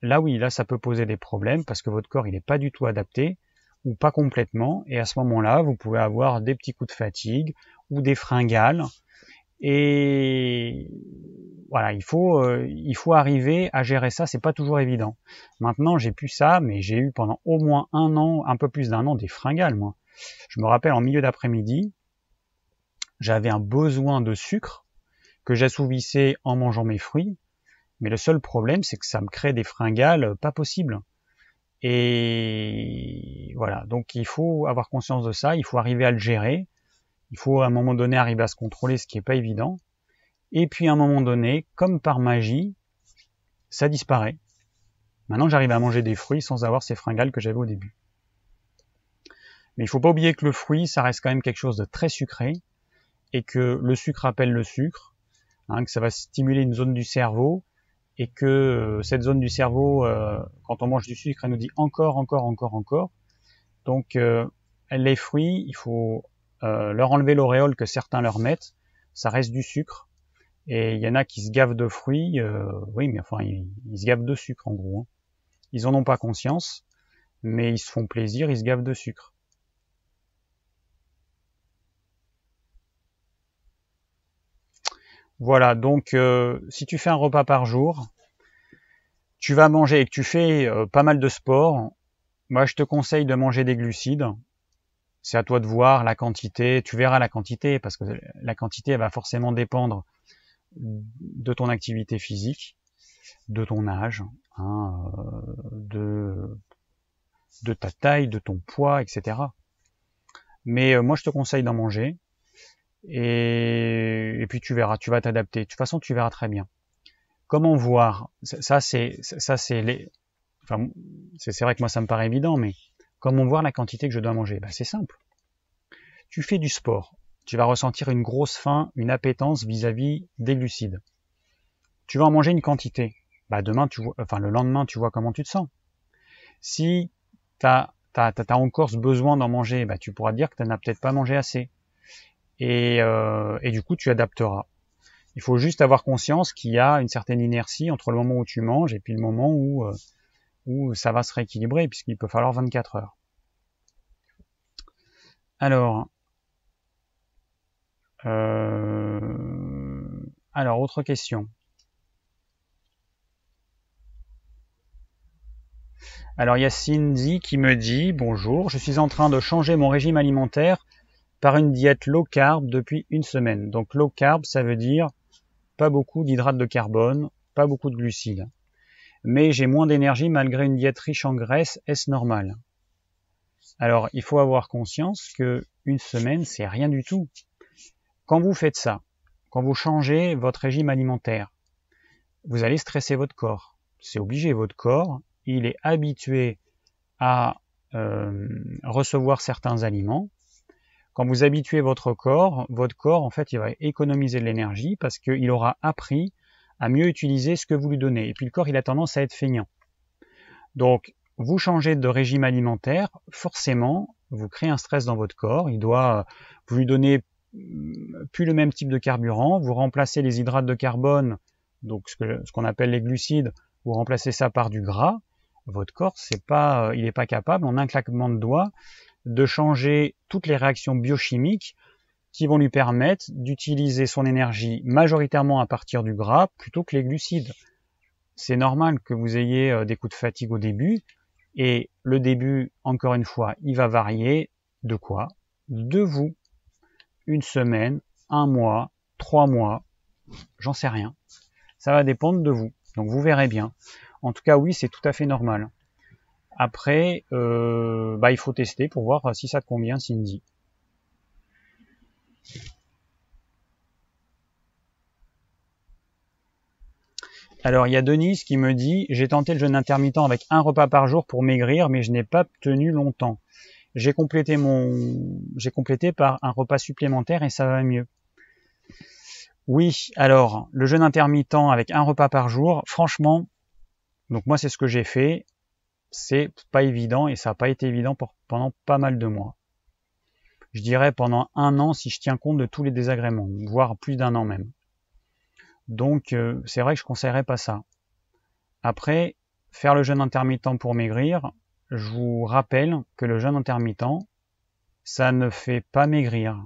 là oui, là ça peut poser des problèmes parce que votre corps il n'est pas du tout adapté ou pas complètement, et à ce moment-là, vous pouvez avoir des petits coups de fatigue ou des fringales, et voilà, il faut, euh, il faut arriver à gérer ça, c'est pas toujours évident. Maintenant, j'ai plus ça, mais j'ai eu pendant au moins un an, un peu plus d'un an, des fringales, moi. Je me rappelle en milieu d'après-midi, j'avais un besoin de sucre que j'assouvissais en mangeant mes fruits, mais le seul problème, c'est que ça me crée des fringales pas possibles. Et voilà, donc il faut avoir conscience de ça, il faut arriver à le gérer, il faut à un moment donné arriver à se contrôler, ce qui n'est pas évident. Et puis à un moment donné, comme par magie, ça disparaît. Maintenant j'arrive à manger des fruits sans avoir ces fringales que j'avais au début. Mais il faut pas oublier que le fruit, ça reste quand même quelque chose de très sucré, et que le sucre appelle le sucre, hein, que ça va stimuler une zone du cerveau, et que euh, cette zone du cerveau, euh, quand on mange du sucre, elle nous dit encore, encore, encore, encore. Donc euh, les fruits, il faut leur enlever l'auréole que certains leur mettent, ça reste du sucre. Et il y en a qui se gavent de fruits, oui, mais enfin, ils, se gavent de sucre en gros. Hein. Ils en ont pas conscience, mais ils se font plaisir, ils se gavent de sucre. Voilà, donc euh, si tu fais un repas par jour, tu vas manger et que tu fais pas mal de sport, moi je te conseille de manger des glucides, c'est à toi de voir la quantité, tu verras la quantité, parce que la quantité va forcément dépendre de ton activité physique, de ton âge, hein, de, de ta taille, de ton poids, etc. Mais euh, moi je te conseille d'en manger, et, puis tu verras, tu vas t'adapter. De toute façon, tu verras très bien. Comment voir? Ça, c'est ça, c'est les. Enfin, c'est vrai que moi ça me paraît évident, mais Comment voir la quantité que je dois manger? Ben, C'est simple. Tu fais du sport. Tu vas ressentir une grosse faim, une appétence vis-à-vis des glucides. Tu vas en manger une quantité. Bah demain, tu vois, enfin le lendemain, tu vois comment tu te sens. Si tu as, encore ce besoin d'en manger, bah, tu pourras dire que tu n'as peut-être pas mangé assez. Et, euh, et du coup, tu adapteras. Il faut juste avoir conscience qu'il y a une certaine inertie entre le moment où tu manges et puis le moment où, euh, où ça va se rééquilibrer puisqu'il peut falloir 24 heures. Alors, euh, alors autre question. Alors il y a Cindy qui me dit bonjour, je suis en train de changer mon régime alimentaire par une diète low carb depuis une semaine. Donc low carb, ça veut dire pas beaucoup d'hydrates de carbone, pas beaucoup de glucides mais j'ai moins d'énergie malgré une diète riche en graisse, est-ce normal? Alors, il faut avoir conscience que une semaine, c'est rien du tout. Quand vous faites ça, quand vous changez votre régime alimentaire, vous allez stresser votre corps. C'est obligé, votre corps, il est habitué à euh, recevoir certains aliments. Quand vous habituez votre corps, votre corps, en fait, il va économiser de l'énergie parce qu'il aura appris à mieux utiliser ce que vous lui donnez. Et puis le corps, il a tendance à être feignant. Donc, vous changez de régime alimentaire, forcément, vous créez un stress dans votre corps. Il doit, vous lui donner mm, plus le même type de carburant, vous remplacez les hydrates de carbone, donc ce qu'on appelle les glucides, vous remplacez ça par du gras. Votre corps, c'est pas, euh, il n'est pas capable en un claquement de doigts de changer toutes les réactions biochimiques qui vont lui permettre d'utiliser son énergie majoritairement à partir du gras plutôt que les glucides. c'est normal que vous ayez euh, des coups de fatigue au début. Et le début, encore une fois, il va varier de quoi? De vous. Une semaine, un mois, trois mois, j'en sais rien. Ça va dépendre de vous. Donc vous verrez bien. En tout cas, oui, c'est tout à fait normal. Après, euh, bah, il faut tester pour voir si ça te convient, Cindy. Alors il y a Denise qui me dit j'ai tenté le jeûne intermittent avec un repas par jour pour maigrir, mais je n'ai pas tenu longtemps. J'ai complété mon j'ai complété par un repas supplémentaire et ça va mieux. Oui, alors le jeûne intermittent avec un repas par jour, franchement, donc moi c'est ce que j'ai fait, c'est pas évident et ça n'a pas été évident pendant pas mal de mois. Je dirais pendant un an si je tiens compte de tous les désagréments, voire plus d'un an même. Donc euh, c'est vrai que je conseillerais pas ça. Après, faire le jeûne intermittent pour maigrir, je vous rappelle que le jeûne intermittent, ça ne fait pas maigrir.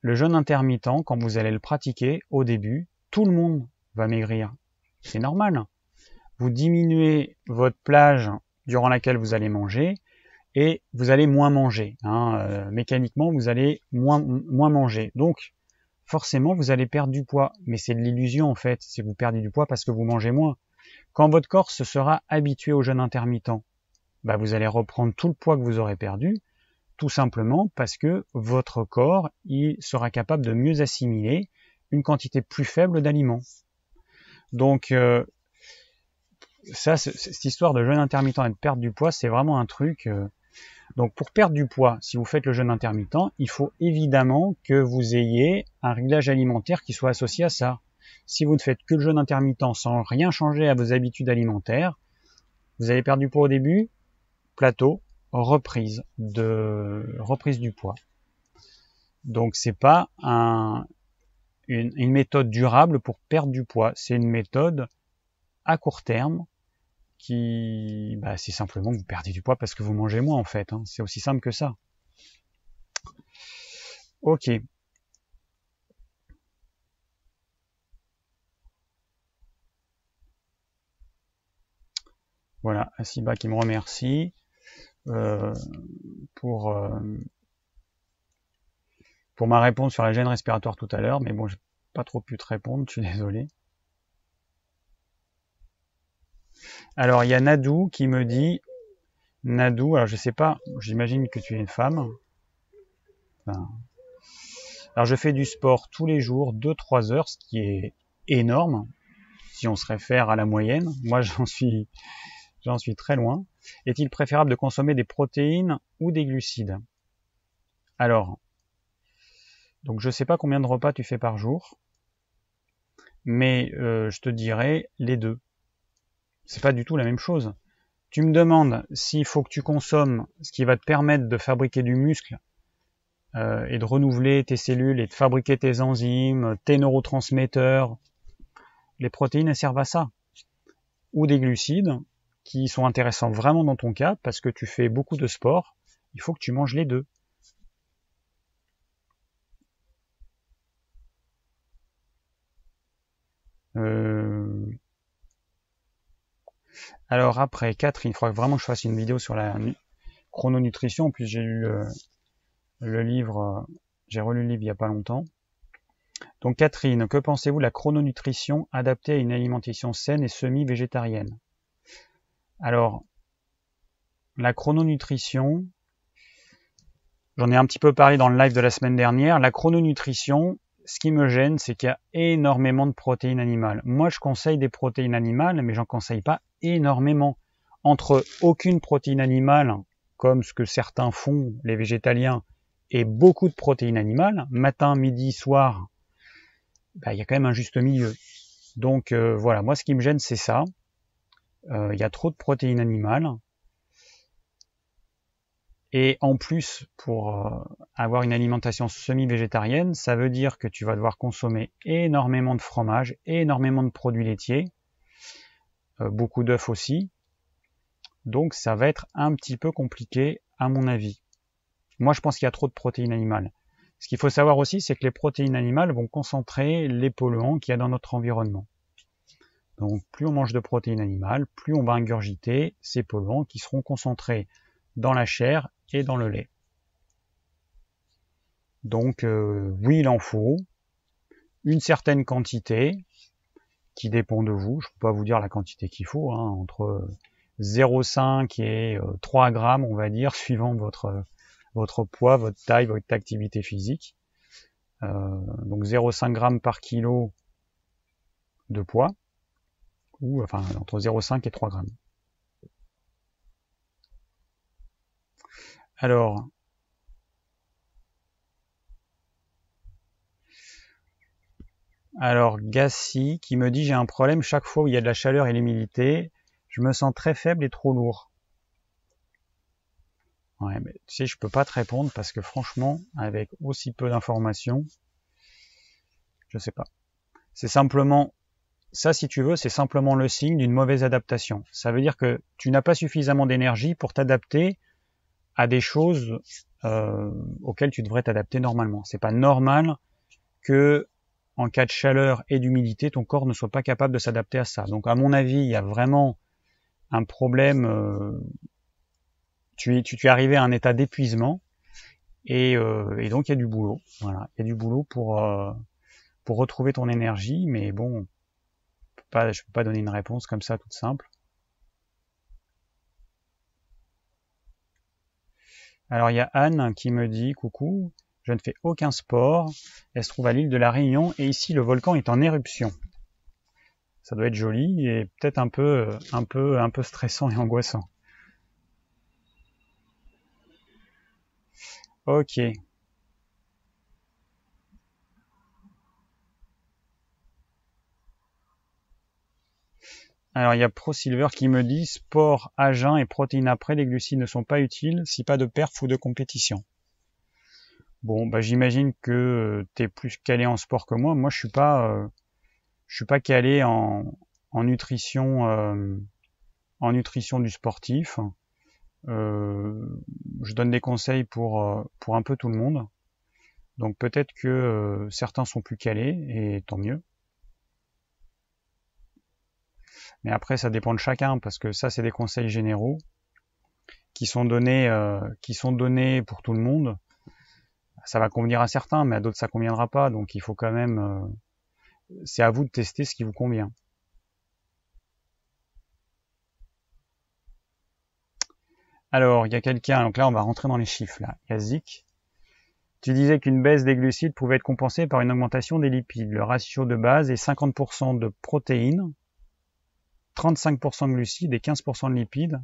Le jeûne intermittent, quand vous allez le pratiquer au début, tout le monde va maigrir. C'est normal. Vous diminuez votre plage durant laquelle vous allez manger et vous allez moins manger. Hein. Euh, mécaniquement, vous allez moins, manger. Donc, forcément vous allez perdre du poids. Mais c'est de l'illusion en fait, si vous perdez du poids parce que vous mangez moins. Quand votre corps se sera habitué au jeûne intermittent, bah vous allez reprendre tout le poids que vous aurez perdu, tout simplement parce que votre corps il sera capable de mieux assimiler une quantité plus faible d'aliments. Donc euh, ça, cette histoire de jeûne intermittent et de perdre du poids, c'est vraiment un truc. Euh, donc pour perdre du poids, si vous faites le jeûne intermittent, il faut évidemment que vous ayez un réglage alimentaire qui soit associé à ça. Si vous ne faites que le jeûne intermittent sans rien changer à vos habitudes alimentaires, vous allez perdre du poids au début, plateau, reprise de reprise du poids. Donc c'est pas un, une méthode durable pour perdre du poids, c'est une méthode à court terme qui, bah, c'est simplement que vous perdez du poids parce que vous mangez moins en fait. Hein. C'est aussi simple que ça. Ok. Voilà, Asiba qui me remercie euh, pour euh, pour ma réponse sur la gêne respiratoire tout à l'heure, mais bon, j'ai pas trop pu te répondre, je suis désolé. Alors il y a Nadou qui me dit, Nadou, alors je sais pas, j'imagine que tu es une femme. alors je fais du sport tous les jours, 2-3 heures, ce qui est énorme, si on se réfère à la moyenne. Moi j'en suis, j'en suis très loin. Est-il préférable de consommer des protéines ou des glucides? Alors, donc je sais pas combien de repas tu fais par jour, mais euh, je te dirais les deux c'est pas du tout la même chose. Tu me demandes s'il faut que tu consommes ce qui va te permettre de fabriquer du muscle euh, et de renouveler tes cellules et de fabriquer tes enzymes, tes neurotransmetteurs. Les protéines elles servent à ça. Ou des glucides qui sont intéressants vraiment dans ton cas parce que tu fais beaucoup de sport. Il faut que tu manges les deux. Euh, alors après, Catherine, il faudra vraiment que je fasse une vidéo sur la chrononutrition, puis j'ai eu euh, le livre, euh, j'ai relu le livre il n'y a pas longtemps. Donc Catherine, que pensez-vous de la chrononutrition adaptée à une alimentation saine et semi-végétarienne? Alors, la chrononutrition, j'en ai un petit peu parlé dans le live de la semaine dernière, la chrononutrition, ce qui me gêne, c'est qu'il y a énormément de protéines animales. Moi, je conseille des protéines animales, mais j'en conseille pas énormément. Entre aucune protéine animale, comme ce que certains font, les végétaliens, et beaucoup de protéines animales, matin, midi, soir, bah, il y a quand même un juste milieu. Donc euh, voilà, moi ce qui me gêne, c'est ça. Euh, il y a trop de protéines animales. Et en plus, pour euh, avoir une alimentation semi-végétarienne, ça veut dire que tu vas devoir consommer énormément de fromage, énormément de produits laitiers, beaucoup d'œufs aussi. Donc ça va être un petit peu compliqué à mon avis. Moi je pense qu'il y a trop de protéines animales. Ce qu'il faut savoir aussi, c'est que les protéines animales vont concentrer les polluants qu'il y a dans notre environnement. Donc plus on mange de protéines animales, plus on va ingurgiter ces polluants qui seront concentrés dans la chair et dans le lait. Donc euh, oui, il en faut une certaine quantité qui dépend de vous. Je ne peux pas vous dire la quantité qu'il faut, hein, entre 0,5 et 3 euh, grammes, on va dire, suivant votre, votre poids, votre taille, votre activité physique. Euh, donc 0,5 grammes par kilo de poids, ou enfin entre 0,5 et 3 grammes. Alors, alors Gassi qui me dit j'ai un problème chaque fois où il y a de la chaleur et l'humidité, je me sens très faible et trop lourd. Ouais, mais tu sais, je peux pas te répondre parce que franchement, avec aussi peu d'informations, je sais pas. C'est simplement, ça si tu veux, c'est simplement le signe d'une mauvaise adaptation. Ça veut dire que tu n'as pas suffisamment d'énergie pour t'adapter à des choses euh, auxquelles tu devrais t'adapter normalement. C'est pas normal que en cas de chaleur et d'humidité, ton corps ne soit pas capable de s'adapter à ça. Donc à mon avis, il y a vraiment un problème, euh, tu, es, tu, es arrivé à un état d'épuisement et, euh, et, donc il y a du boulot. Voilà, il y a du boulot pour euh, pour retrouver ton énergie, mais bon, pas, je peux pas donner une réponse comme ça toute simple. Alors il y a Anne qui me dit coucou, je ne fais aucun sport. Elle se trouve à l'île de la Réunion et ici le volcan est en éruption ça doit être joli et peut-être un peu, un peu, un peu stressant et angoissant. Ok. Alors il y a ProSilver qui me dit sport à jeun et protéines après, les glucides ne sont pas utiles si pas de perf ou de compétition. Bon, bah j'imagine que tu es plus calé en sport que moi. Moi je suis pas euh, je suis pas calé en, nutrition euh, en nutrition du sportif. Euh, je donne des conseils pour euh, pour un peu tout le monde. Donc peut-être que certains sont plus calés et tant mieux. Mais après ça dépend de chacun parce que ça c'est des conseils généraux qui sont donnés qui sont donnés pour tout le monde. Ça va convenir à certains, mais à d'autres ça conviendra pas. Donc il faut quand même c'est à vous de tester ce qui vous convient. Alors, il y a quelqu'un, donc là on va rentrer dans les chiffres là. Il. Tu disais qu'une baisse des glucides pouvait être compensée par une augmentation des lipides. Le ratio de base est 50% de protéines, 35% de glucides et 15% de lipides.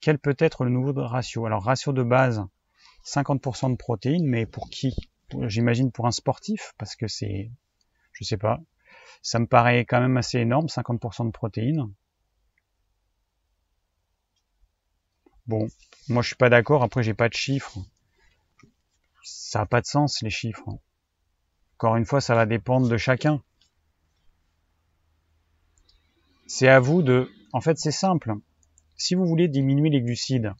Quel peut être le nouveau ratio? Alors, ratio de base, 50% de protéines, mais pour qui? J'imagine pour un sportif, parce que c'est je sais pas. Ça me paraît quand même assez énorme, 50% de protéines. Bon, moi je suis pas d'accord, après j'ai pas de chiffres. Ça n'a pas de sens les chiffres. Encore une fois, ça va dépendre de chacun. C'est à vous de... En fait, c'est simple. Si vous voulez diminuer les glucides,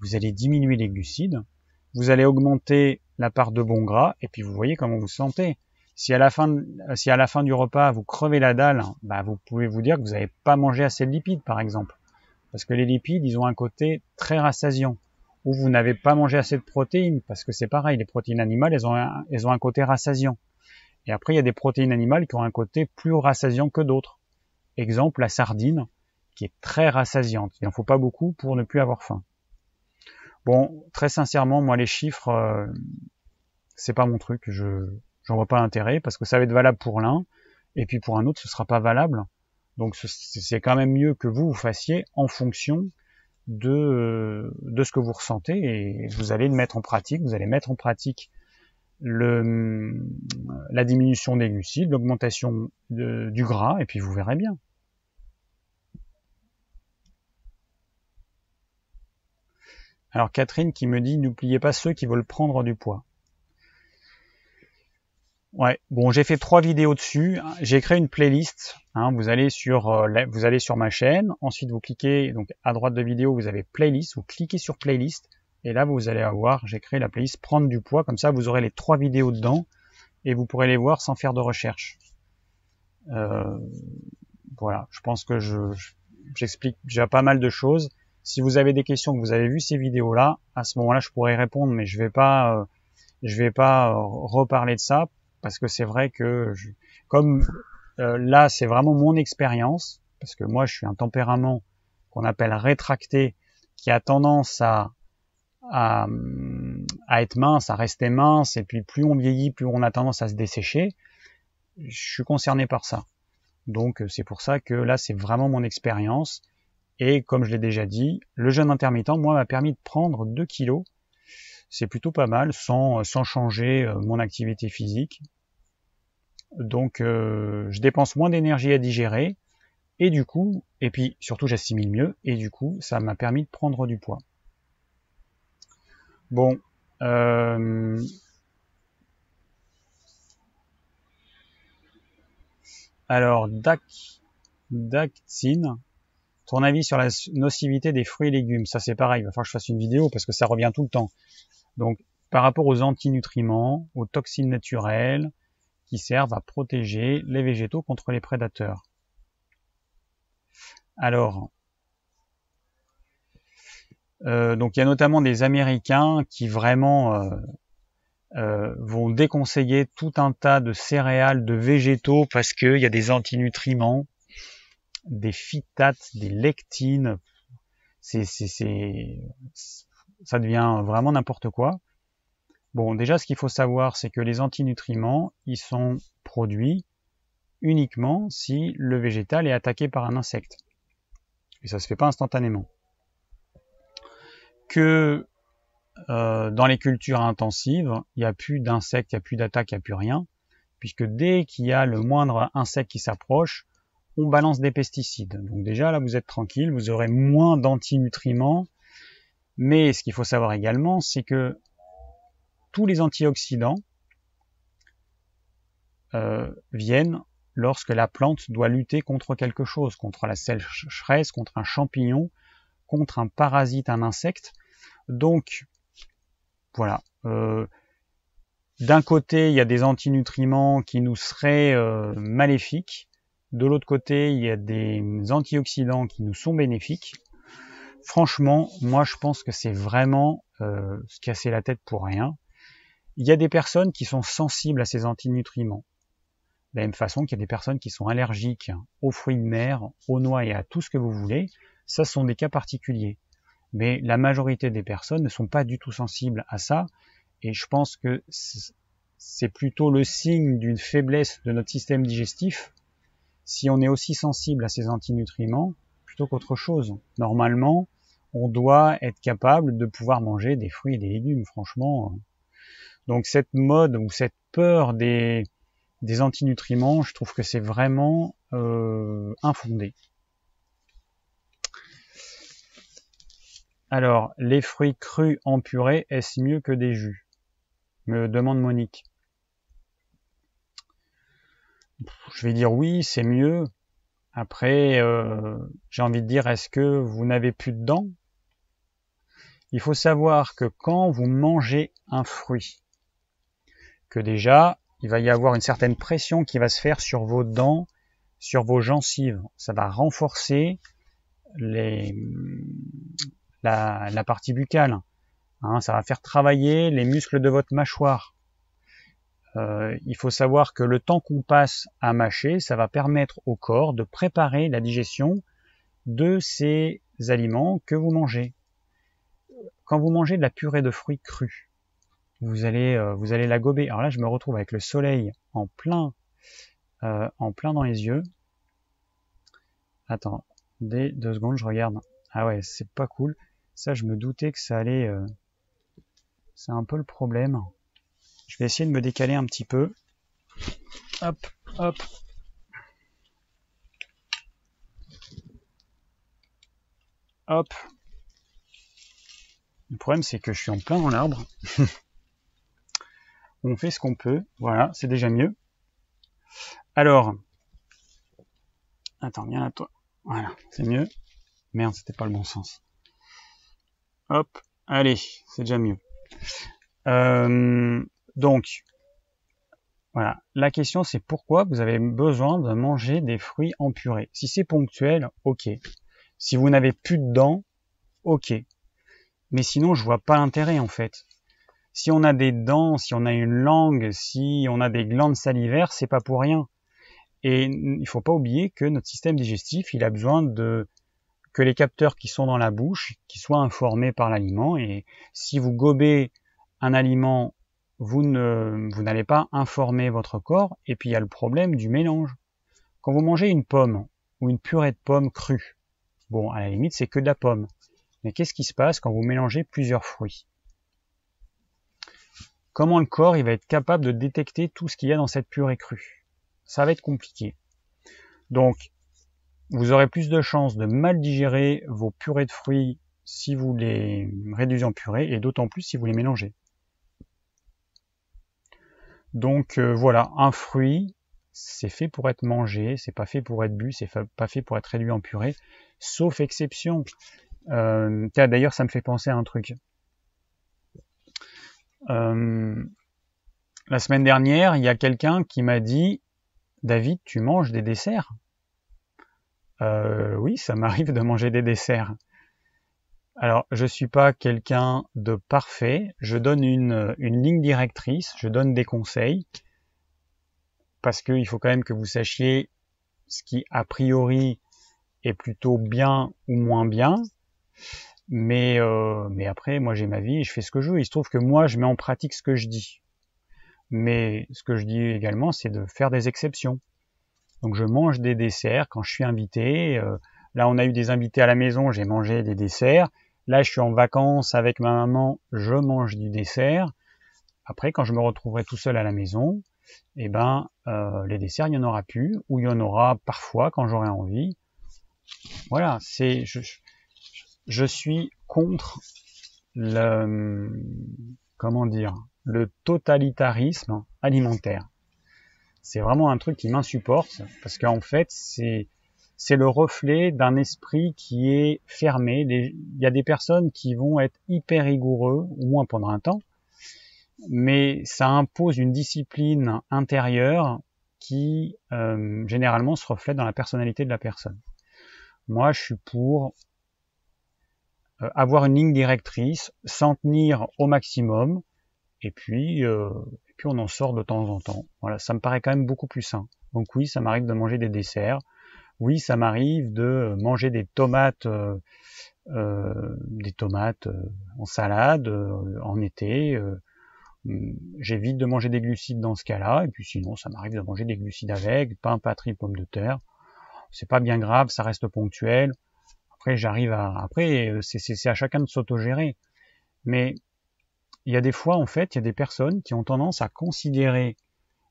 vous allez diminuer les glucides, vous allez augmenter la part de bons gras, et puis vous voyez comment vous vous sentez. Si à la fin, si à la fin du repas vous crevez la dalle, bah vous pouvez vous dire que vous n'avez pas mangé assez de lipides, par exemple, parce que les lipides, ils ont un côté très rassasiant. Ou vous n'avez pas mangé assez de protéines, parce que c'est pareil, les protéines animales, elles ont un, elles ont un côté rassasiant. Et après, il y a des protéines animales qui ont un côté plus rassasiant que d'autres. Exemple, la sardine, qui est très rassasiante. Il n'en faut pas beaucoup pour ne plus avoir faim. Bon, très sincèrement, moi, les chiffres, euh, c'est pas mon truc. Je, j'en vois pas l'intérêt parce que ça va être valable pour l'un et puis pour un autre ce sera pas valable. Donc c'est quand même mieux que vous vous fassiez en fonction de, ce que vous ressentez et vous allez le mettre en pratique. Vous allez mettre en pratique la diminution des glucides, l'augmentation du gras et puis vous verrez bien. Alors Catherine qui me dit n'oubliez pas ceux qui veulent prendre du poids. Ouais, bon, j'ai fait trois vidéos dessus. J'ai créé une playlist. Hein, vous allez sur, euh, vous allez sur ma chaîne. Ensuite, vous cliquez donc à droite de vidéo, vous avez playlist. Vous cliquez sur playlist et là, vous allez avoir. J'ai créé la playlist prendre du poids. Comme ça, vous aurez les trois vidéos dedans et vous pourrez les voir sans faire de recherche. Euh, Voilà, je pense que je j'explique déjà pas mal de choses. Si vous avez des questions, que vous avez vu ces vidéos-là, à ce moment-là, je pourrais répondre, mais je vais pas, euh, vais pas euh, reparler de ça parce que c'est vrai que comme euh, là, c'est vraiment mon expérience, parce que moi, je suis un tempérament qu'on appelle rétracté, qui a tendance à, à être mince, à rester mince, et puis plus on vieillit, plus on a tendance à se dessécher. Je suis concerné par ça. Donc c'est pour ça que là c'est vraiment mon expérience. Et comme je l'ai déjà dit, le jeûne intermittent, moi, m'a permis de prendre 2 kilos. C'est plutôt pas mal, sans, sans changer euh, mon activité physique. Donc euh, je dépense moins d'énergie à digérer. Et du coup, et puis surtout j'assimile mieux, et du coup, ça m'a permis de prendre du poids. Bon, euh, Alors, Dak, ton avis sur la nocivité des fruits et légumes, ça c'est pareil, il va falloir que je fasse une vidéo parce que ça revient tout le temps. Donc, par rapport aux antinutriments, aux toxines naturelles qui servent à protéger les végétaux contre les prédateurs. Alors, euh, donc il y a notamment des Américains qui vraiment euh, euh, vont déconseiller tout un tas de céréales, de végétaux parce qu'il y a des antinutriments, des phytates, des lectines. C'est, c'est, c'est, ça devient vraiment n'importe quoi. Bon, déjà, ce qu'il faut savoir, c'est que les antinutriments, ils sont produits uniquement si le végétal est attaqué par un insecte. Et ça se fait pas instantanément. Que euh, dans les cultures intensives, il n'y a plus d'insectes, il n'y a plus d'attaques, il n'y a plus rien, puisque dès qu'il y a le moindre insecte qui s'approche, on balance des pesticides. Donc déjà là, vous êtes tranquille, vous aurez moins d'antinutriments, mais ce qu'il faut savoir également, c'est que tous les antioxydants euh, viennent lorsque la plante doit lutter contre quelque chose, contre la sécheresse, contre un champignon, contre un parasite, un insecte. Donc, voilà. Euh, d'un côté, il y a des antinutriments qui nous seraient euh, maléfiques. De l'autre côté, il y a des antioxydants qui nous sont bénéfiques. Franchement, moi, je pense que c'est vraiment euh, se casser la tête pour rien. Il y a des personnes qui sont sensibles à ces antinutriments. De la même façon qu'il y a des personnes qui sont allergiques aux fruits de mer, aux noix et à tout ce que vous voulez. Ça, ce sont des cas particuliers mais la majorité des personnes ne sont pas du tout sensibles à ça, et je pense que c'est plutôt le signe d'une faiblesse de notre système digestif si on est aussi sensible à ces antinutriments plutôt qu'autre chose. Normalement, on doit être capable de pouvoir manger des fruits et des légumes, franchement. Donc cette mode ou cette peur des, antinutriments, je trouve que c'est vraiment euh, infondé. Alors, les fruits crus en purée, est-ce mieux que des jus? Me demande Monique. Je vais dire oui, c'est mieux. Après, euh, j'ai envie de dire, est-ce que vous n'avez plus de dents? Il faut savoir que quand vous mangez un fruit, que déjà, il va y avoir une certaine pression qui va se faire sur vos dents, sur vos gencives. Ça va renforcer les, la, partie buccale. Hein, ça va faire travailler les muscles de votre mâchoire. Euh, il faut savoir que le temps qu'on passe à mâcher, ça va permettre au corps de préparer la digestion de ces aliments que vous mangez. Quand vous mangez de la purée de fruits crus, vous allez, euh, vous allez la gober. Alors là, je me retrouve avec le soleil en plein, euh, en plein dans les yeux. Attends, des deux secondes, je regarde. Ah ouais, c'est pas cool. Ça, je me doutais que ça allait... C'est un peu le problème. Je vais essayer de me décaler un petit peu. Hop, hop. Hop. Le problème, c'est que je suis en plein dans l'arbre. On fait ce qu'on peut. Voilà, c'est déjà mieux. Alors. Attends, viens à toi. Voilà, c'est mieux. Merde, c'était pas le bon sens. Hop, allez, c'est déjà mieux. Euh, donc, Voilà. La question c'est pourquoi vous avez besoin de manger des fruits en purée? Si c'est ponctuel, ok. Si vous n'avez plus de dents, ok. Mais sinon, je vois pas l'intérêt en fait. Si on a des dents, si on a une langue, si on a des glandes salivaires, c'est pas pour rien. Et il faut pas oublier que notre système digestif, il a besoin de que les capteurs qui sont dans la bouche, qui soient informés par l'aliment. Et si vous gobez un aliment vous n'allez pas informer votre corps et puis il y a le problème du mélange. Quand vous mangez une pomme ou une purée de pommes crue, bon à la limite c'est que de la pomme. Mais qu'est-ce qui se passe quand vous mélangez plusieurs fruits? Comment le corps il va être capable de détecter tout ce qu'il y a dans cette purée crue? Ça va être compliqué. Donc vous aurez plus de chances de mal digérer vos purées de fruits si vous les réduisez en purée et d'autant plus si vous les mélangez. Donc euh, voilà, un fruit, c'est fait pour être mangé, c'est pas fait pour être bu, c'est pas fait pour être réduit en purée, sauf exception. Euh, D'ailleurs, ça me fait penser à un truc. Euh, la semaine dernière, il y a quelqu'un qui m'a dit, David, tu manges des desserts? Euh, Oui, ça m'arrive de manger des desserts. Alors, je suis pas quelqu'un de parfait. Je donne une, ligne directrice, je donne des conseils, parce qu'il faut quand même que vous sachiez ce qui, a priori, est plutôt bien ou moins bien. Mais, euh, mais après, moi j'ai ma vie et je fais ce que je veux. Il se trouve que moi, je mets en pratique ce que je dis. Mais ce que je dis également, c'est de faire des exceptions. Donc je mange des desserts quand je suis invité. Euh, là, on a eu des invités à la maison, j'ai mangé des desserts. Là, je suis en vacances avec ma maman, je mange du dessert. Après, quand je me retrouverai tout seul à la maison, eh ben, euh, les desserts, il n'y en aura plus, ou il y en aura parfois quand j'aurai envie. Voilà, c'est, je, suis contre le, comment dire, le totalitarisme alimentaire. C'est vraiment un truc qui m'insupporte parce qu'en fait, c'est c'est le reflet d'un esprit qui est fermé. Il y a des personnes qui vont être hyper rigoureux, au moins pendant un temps, mais ça impose une discipline intérieure qui euh, généralement se reflète dans la personnalité de la personne. Moi, je suis pour euh, avoir une ligne directrice, s'en tenir au maximum, et puis, euh, puis on en sort de temps en temps. Voilà, ça me paraît quand même beaucoup plus sain. Donc oui, ça m'arrive de manger des desserts, oui, ça m'arrive de manger des tomates, euh, euh des tomates euh, en salade en été. J'évite de manger des glucides dans ce cas-là, et puis sinon, ça m'arrive de manger des glucides avec, pain, patrie, pommes de terre. C'est pas bien grave, ça reste ponctuel. Après, j'arrive à, après, c'est à chacun de s'autogérer. Mais il y a des fois, en fait, il y a des personnes qui ont tendance à considérer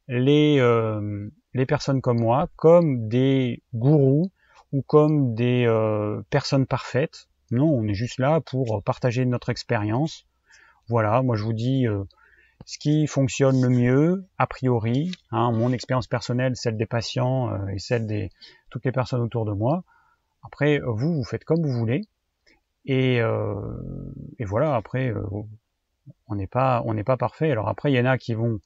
les, euh, les personnes comme moi comme des gourous ou comme des euh, personnes parfaites. Non, on est juste là pour partager notre expérience. Voilà, moi je vous dis euh, ce qui fonctionne le mieux, a priori, hein, mon expérience personnelle, celle des patients et celle des toutes les personnes autour de moi. Après, vous, vous faites comme vous voulez. Et, et voilà, après, on n'est pas, on n'est pas parfait. Alors après, il y en a qui vont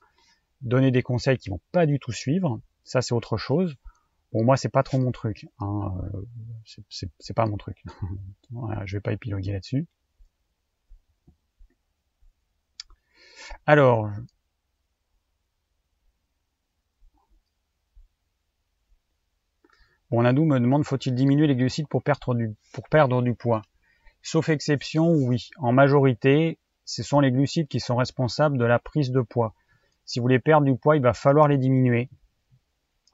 donner des conseils qui vont pas du tout suivre, ça c'est autre chose. Bon, moi c'est pas trop mon truc, hein. Euh, c'est pas mon truc. je vais pas épiloguer là-dessus. Alors, Bon, Nadou me demande faut-il diminuer les glucides pour perdre du poids? Sauf exception, oui. En majorité, ce sont les glucides qui sont responsables de la prise de poids. Si vous voulez perdre du poids, il va falloir les diminuer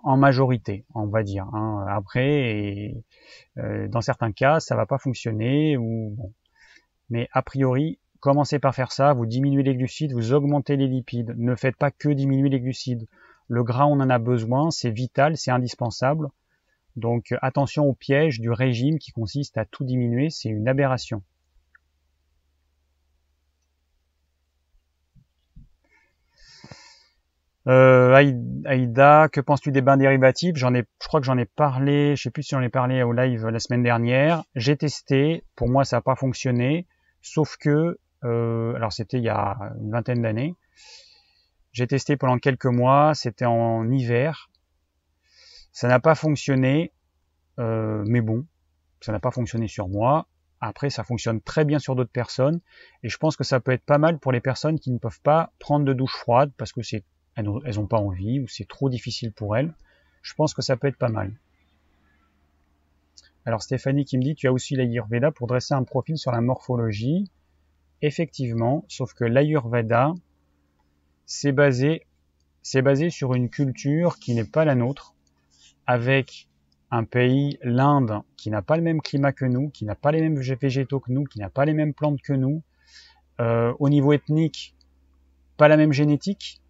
en majorité, on va dire. Hein. Après, euh, dans certains cas, ça va pas fonctionner. Mais a priori, commencez par faire ça. Vous diminuez les glucides, vous augmentez les lipides. Ne faites pas que diminuer les glucides. Le gras, on en a besoin, c'est vital, c'est indispensable. Donc attention au piège du régime qui consiste à tout diminuer, c'est une aberration. Euh, Aïda, que penses-tu des bains dérivatifs? J'en ai, je crois que j'en ai parlé, je sais plus si j'en ai parlé au live la semaine dernière. J'ai testé, pour moi ça n'a pas fonctionné, sauf que, euh, alors c'était il y a une vingtaine d'années, J'ai testé pendant quelques mois, c'était en hiver. Ça n'a pas fonctionné, euh, mais bon, ça n'a pas fonctionné sur moi. Après, ça fonctionne très bien sur d'autres personnes, et je pense que ça peut être pas mal pour les personnes qui ne peuvent pas prendre de douche froide parce que c'est elles n'ont pas envie ou c'est trop difficile pour elles. Je pense que ça peut être pas mal. Alors Stéphanie qui me dit, tu as aussi l'Ayurveda pour dresser un profil sur la morphologie. Effectivement, sauf que l'Ayurveda, c'est basé, c'est basé sur une culture qui n'est pas la nôtre, avec un pays, l'Inde, qui n'a pas le même climat que nous, qui n'a pas les mêmes végétaux que nous, qui n'a pas les mêmes plantes que nous, euh, au niveau ethnique, pas la même génétique.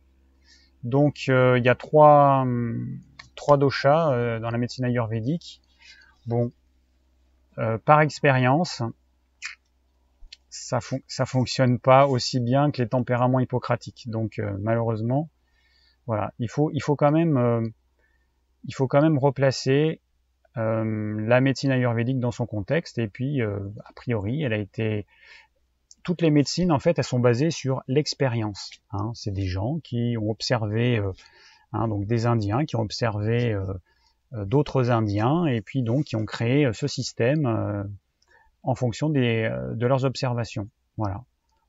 Donc euh, il y a trois, trois doshas euh, dans la médecine ayurvédique. Bon, par expérience, ça, ça fonctionne pas aussi bien que les tempéraments hippocratiques. Donc malheureusement, voilà, il faut, il faut quand même, il faut quand même replacer euh, la médecine ayurvédique dans son contexte et puis euh, a priori elle a été toutes les médecines en fait elles sont basées sur l'expérience hein. c'est des gens qui ont observé euh, hein, donc des indiens qui ont observé d'autres indiens et puis donc qui ont créé ce système en fonction des, de leurs observations voilà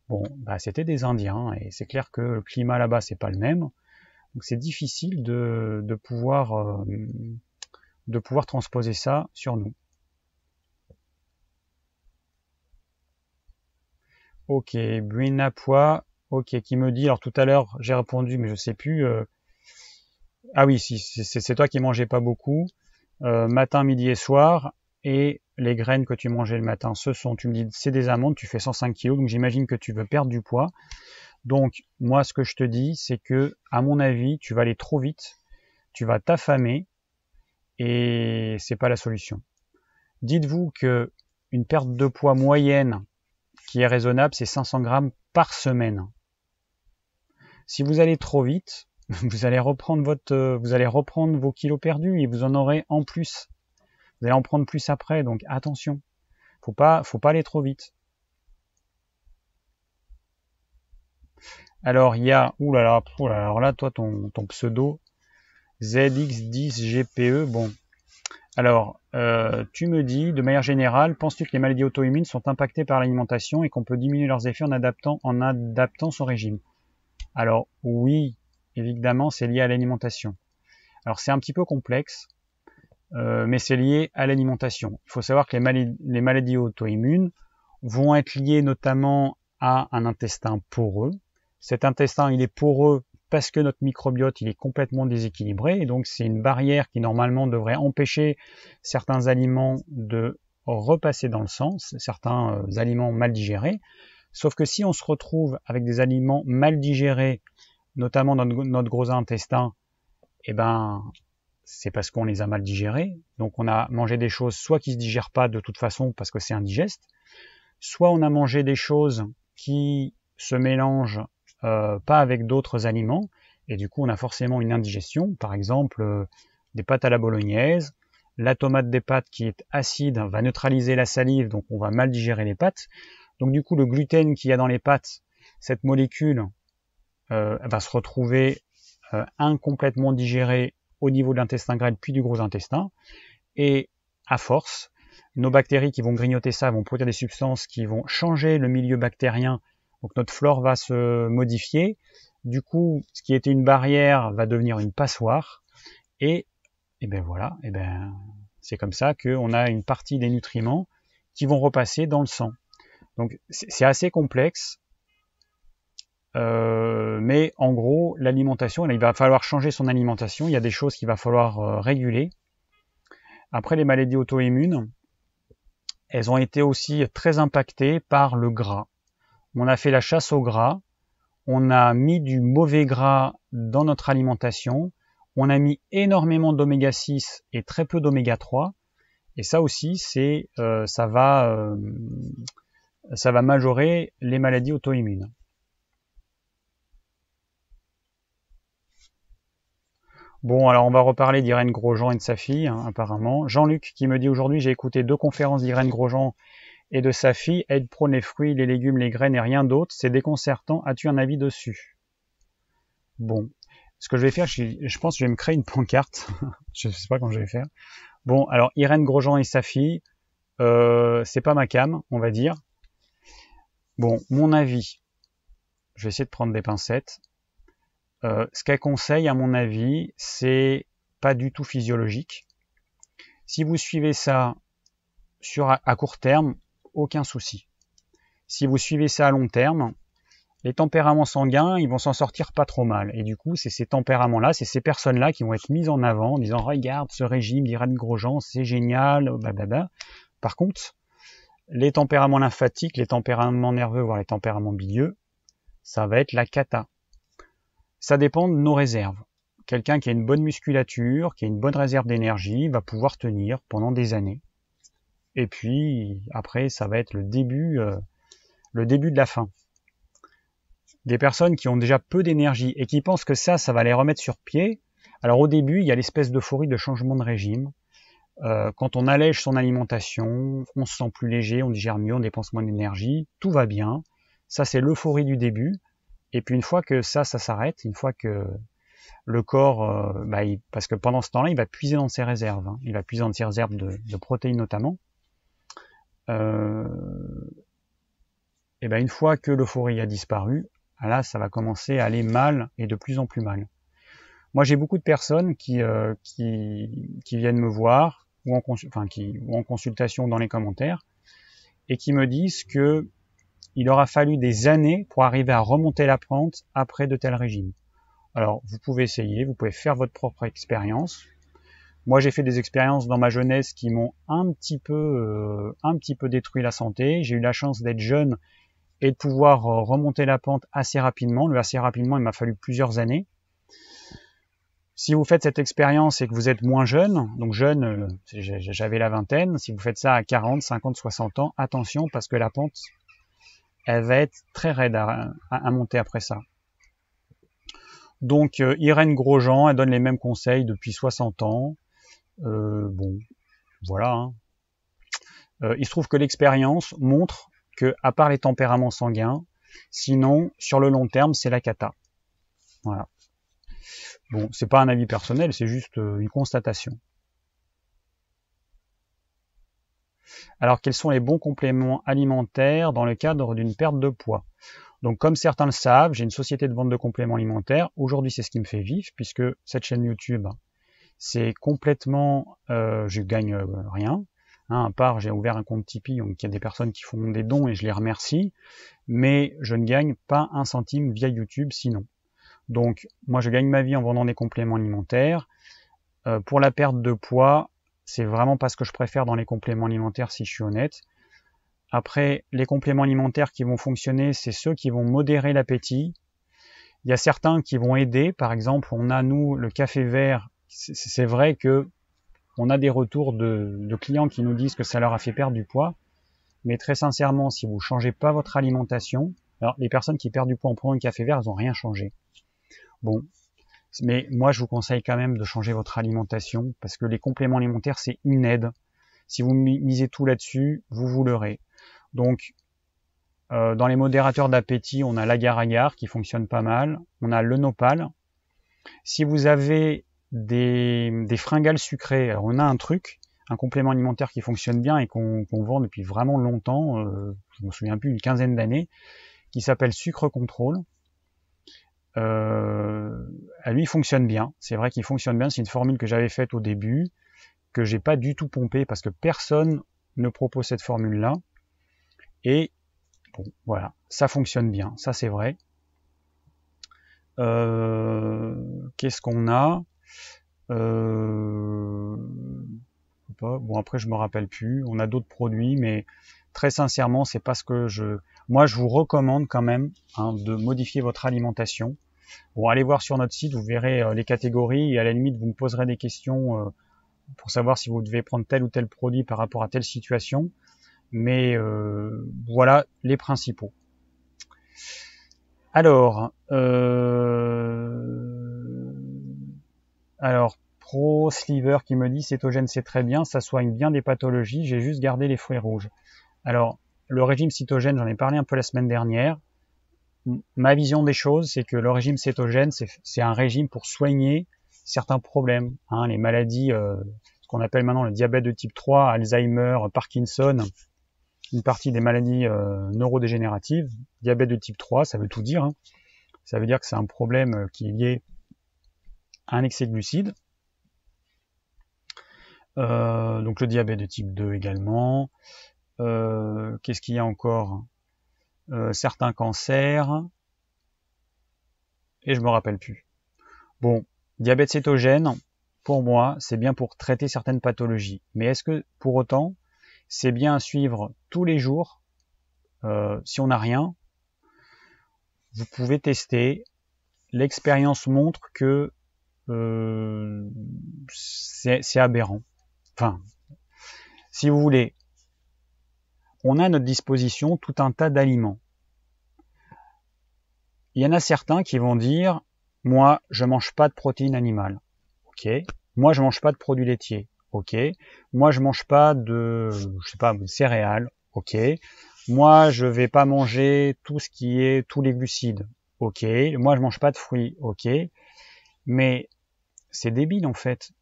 bon bah, c'était des indiens et c'est clair que le climat là-bas c'est pas le même donc c'est difficile de, de pouvoir de pouvoir transposer ça sur nous. Ok, Brina Poix, ok, qui me dit, alors tout à l'heure j'ai répondu, mais je sais plus. Euh, ah oui, si, c'est toi qui mangeais pas beaucoup, euh, matin, midi et soir, et les graines que tu mangeais le matin, ce sont, tu me dis, c'est des amandes, tu fais 105 kg, donc j'imagine que tu veux perdre du poids. Donc moi, ce que je te dis, c'est que, à mon avis, tu vas aller trop vite, tu vas t'affamer, et c'est pas la solution. Dites-vous que une perte de poids moyenne qui est raisonnable, c'est 500 grammes par semaine. Si vous allez trop vite, vous allez reprendre votre, vous allez reprendre vos kilos perdus et vous en aurez en plus. Vous allez en prendre plus après, donc attention. Faut pas, faut pas aller trop vite. Alors il y a, oulala, là alors là, toi ton pseudo, ZX10GPE, bon. Alors, euh, tu me dis, de manière générale, penses-tu que les maladies auto-immunes sont impactées par l'alimentation et qu'on peut diminuer leurs effets en adaptant, son régime? Alors, oui, évidemment, c'est lié à l'alimentation. Alors, c'est un petit peu complexe, euh, mais c'est lié à l'alimentation. Il faut savoir que les, maladies, les maladies auto-immunes vont être liées notamment à un intestin poreux. Cet intestin, il est poreux parce que notre microbiote il est complètement déséquilibré et donc c'est une barrière qui normalement devrait empêcher certains aliments de repasser dans le sang, certains euh, aliments mal digérés. Sauf que si on se retrouve avec des aliments mal digérés, notamment dans notre gros intestin, eh ben c'est parce qu'on les a mal digérés. Donc on a mangé des choses soit qui se digèrent pas de toute façon parce que c'est indigeste, soit on a mangé des choses qui se mélangent euh, pas avec d'autres aliments, et du coup on a forcément une indigestion, par exemple euh, des pâtes à la bolognaise, la tomate des pâtes qui est acide va neutraliser la salive, donc on va mal digérer les pâtes. Donc du coup le gluten qu'il y a dans les pâtes, cette molécule euh, va se retrouver incomplètement digérée au niveau de l'intestin grêle puis du gros intestin, et à force, nos bactéries qui vont grignoter ça vont produire des substances qui vont changer le milieu bactérien donc notre flore va se modifier. Du coup, ce qui était une barrière va devenir une passoire. Et, eh ben voilà, eh ben c'est comme ça qu'on a une partie des nutriments qui vont repasser dans le sang. Donc c'est assez complexe. Euh, mais en gros, l'alimentation, il va falloir changer son alimentation. Il y a des choses qu'il va falloir euh, réguler. Après, les maladies auto-immunes, elles ont été aussi très impactées par le gras on a fait la chasse au gras, on a mis du mauvais gras dans notre alimentation, on a mis énormément d'oméga 6 et très peu d'oméga 3, et ça aussi, euh, ça va, euh, ça va majorer les maladies auto-immunes. Bon, alors on va reparler d'Irène Grosjean et de sa fille, hein, apparemment. Jean-Luc qui me dit aujourd'hui, j'ai écouté deux conférences d'Irène Grosjean et de sa fille, elle prône les fruits, les légumes, les graines et rien d'autre, c'est déconcertant, as-tu un avis dessus? Bon, ce que je vais faire, je, pense que je vais me créer une pancarte. je sais pas quand je vais faire. Bon, alors Irène Grosjean et sa fille, euh, c'est pas ma cam, on va dire. Bon, mon avis, je vais essayer de prendre des pincettes. Euh, ce qu'elle conseille, à mon avis, c'est pas du tout physiologique. Si vous suivez ça sur à court terme, aucun souci. Si vous suivez ça à long terme, les tempéraments sanguins, ils vont s'en sortir pas trop mal. Et du coup, c'est ces tempéraments-là, c'est ces personnes-là qui vont être mises en avant en disant regarde ce régime d'Irène Grosjean, c'est génial, blablabla. Par contre, les tempéraments lymphatiques, les tempéraments nerveux, voire les tempéraments bilieux, ça va être la cata. Ça dépend de nos réserves. Quelqu'un qui a une bonne musculature, qui a une bonne réserve d'énergie, va pouvoir tenir pendant des années. Et puis après, ça va être le début, euh, le début de la fin des personnes qui ont déjà peu d'énergie et qui pensent que ça, ça va les remettre sur pied. Alors au début, il y a l'espèce d'euphorie de changement de régime. Euh, quand on allège son alimentation, on se sent plus léger, on digère mieux, on dépense moins d'énergie, tout va bien. Ça, c'est l'euphorie du début. Et puis une fois que ça, ça s'arrête, une fois que le corps, euh, bah, parce que pendant ce temps-là, il va puiser dans ses réserves. Hein. Il va puiser dans ses réserves de, protéines notamment. Euh, et ben une fois que l'euphorie a disparu, ah là, ça va commencer à aller mal et de plus en plus mal. Moi, j'ai beaucoup de personnes qui, euh, qui, viennent me voir ou en, ou en consultation dans les commentaires et qui me disent que il aura fallu des années pour arriver à remonter la pente après de tels régimes. Alors, vous pouvez essayer, vous pouvez faire votre propre expérience. Moi, j'ai fait des expériences dans ma jeunesse qui m'ont un petit peu, euh, un petit peu détruit la santé. J'ai eu la chance d'être jeune et de pouvoir euh, remonter la pente assez rapidement. Le assez rapidement, il m'a fallu plusieurs années. Si vous faites cette expérience et que vous êtes moins jeune, donc jeune, euh, j'avais la vingtaine, si vous faites ça à 40, 50, 60 ans, attention parce que la pente, elle va être très raide à, monter après ça. Donc euh, Irène Grosjean, elle donne les mêmes conseils depuis 60 ans. Bon, voilà. Hein. il se trouve que l'expérience montre que, à part les tempéraments sanguins, sinon, sur le long terme, c'est la cata. Voilà. Bon, c'est pas un avis personnel, c'est juste euh, une constatation. Alors, quels sont les bons compléments alimentaires dans le cadre d'une perte de poids? Donc, comme certains le savent, j'ai une société de vente de compléments alimentaires. Aujourd'hui, c'est ce qui me fait vivre, puisque cette chaîne YouTube, c'est complètement, euh, je gagne euh, rien. Hein, à part, j'ai ouvert un compte Tipeee, donc il y a des personnes qui font des dons et je les remercie, mais je ne gagne pas un centime via YouTube sinon. Donc, moi, je gagne ma vie en vendant des compléments alimentaires. Euh, pour la perte de poids, c'est vraiment pas ce que je préfère dans les compléments alimentaires, si je suis honnête. Après, les compléments alimentaires qui vont fonctionner, c'est ceux qui vont modérer l'appétit. Il y a certains qui vont aider. Par exemple, on a, nous, le café vert. C'est vrai que on a des retours de, clients qui nous disent que ça leur a fait perdre du poids. Mais très sincèrement, si vous changez pas votre alimentation, alors les personnes qui perdent du poids en prenant un café vert, elles n'ont rien changé. Bon, mais moi je vous conseille quand même de changer votre alimentation parce que les compléments alimentaires c'est une aide. Si vous misez tout là-dessus, vous vous leurrez. Donc euh, dans les modérateurs d'appétit, on a l'agar-agar qui fonctionne pas mal, on a le nopal. Si vous avez des, fringales sucrées. Alors on a un truc, un complément alimentaire qui fonctionne bien et qu'on vend depuis vraiment longtemps, euh, je me souviens plus, une quinzaine d'années, qui s'appelle Sucre Contrôle. Euh, lui, il fonctionne bien. C'est vrai qu'il fonctionne bien. C'est une formule que j'avais faite au début, que j'ai pas du tout pompé parce que personne ne propose cette formule-là. Et bon, voilà, ça fonctionne bien. Ça, c'est vrai. Euh, Qu'est-ce qu'on a? Euh, bon après je me rappelle plus. On a d'autres produits, mais très sincèrement c'est pas ce que je. Moi je vous recommande quand même hein, de modifier votre alimentation. Bon allez voir sur notre site, vous verrez euh, les catégories et à la limite vous me poserez des questions euh, pour savoir si vous devez prendre tel ou tel produit par rapport à telle situation. Mais euh, voilà les principaux. Alors, euh, alors, Pro Sliver qui me dit cétogène c'est très bien, ça soigne bien des pathologies, j'ai juste gardé les fruits rouges. Alors, le régime cytogène, j'en ai parlé un peu la semaine dernière. ma vision des choses, c'est que le régime cétogène, c'est un régime pour soigner certains problèmes, hein, les maladies, euh, ce qu'on appelle maintenant le diabète de type 3, Alzheimer, Parkinson, une partie des maladies euh, neurodégénératives. Diabète de type 3, ça veut tout dire. Hein. Ça veut dire que c'est un problème euh, qui est lié un excès de glucides. Euh, donc le diabète de type 2 également. Qu'est-ce qu'il y a encore? Certains cancers. Et je me rappelle plus. Bon, diabète cétogène, pour moi, c'est bien pour traiter certaines pathologies. Mais est-ce que pour autant, c'est bien à suivre tous les jours? Euh, si on n'a rien, vous pouvez tester. L'expérience montre que euh, c'est aberrant. Enfin, si vous voulez, on a à notre disposition tout un tas d'aliments. Il y en a certains qui vont dire, moi, je mange pas de protéines animales. Ok. Moi, je mange pas de produits laitiers ok. Moi, je mange pas de, je sais pas, de céréales, ok. Moi, je vais pas manger tout ce qui est tous les glucides, ok. Moi, je mange pas de fruits, ok. Mais c'est débile en fait.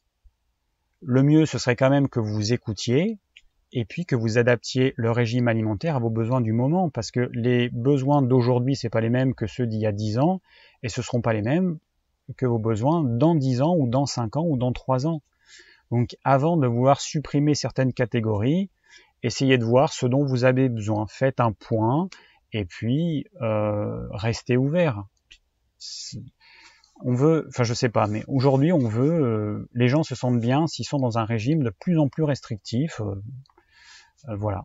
Le mieux, ce serait quand même que vous écoutiez et puis que vous adaptiez le régime alimentaire à vos besoins du moment, parce que les besoins d'aujourd'hui, c'est pas les mêmes que ceux d'il y a 10 ans, et ce seront pas les mêmes que vos besoins dans 10 ans ou dans 5 ans ou dans 3 ans. Donc avant de vouloir supprimer certaines catégories, essayez de voir ce dont vous avez besoin. Faites un point et puis euh, restez ouvert. On veut, enfin je sais pas, mais aujourd'hui on veut, euh, les gens se sentent bien s'ils sont dans un régime de plus en plus restrictif. Euh, voilà,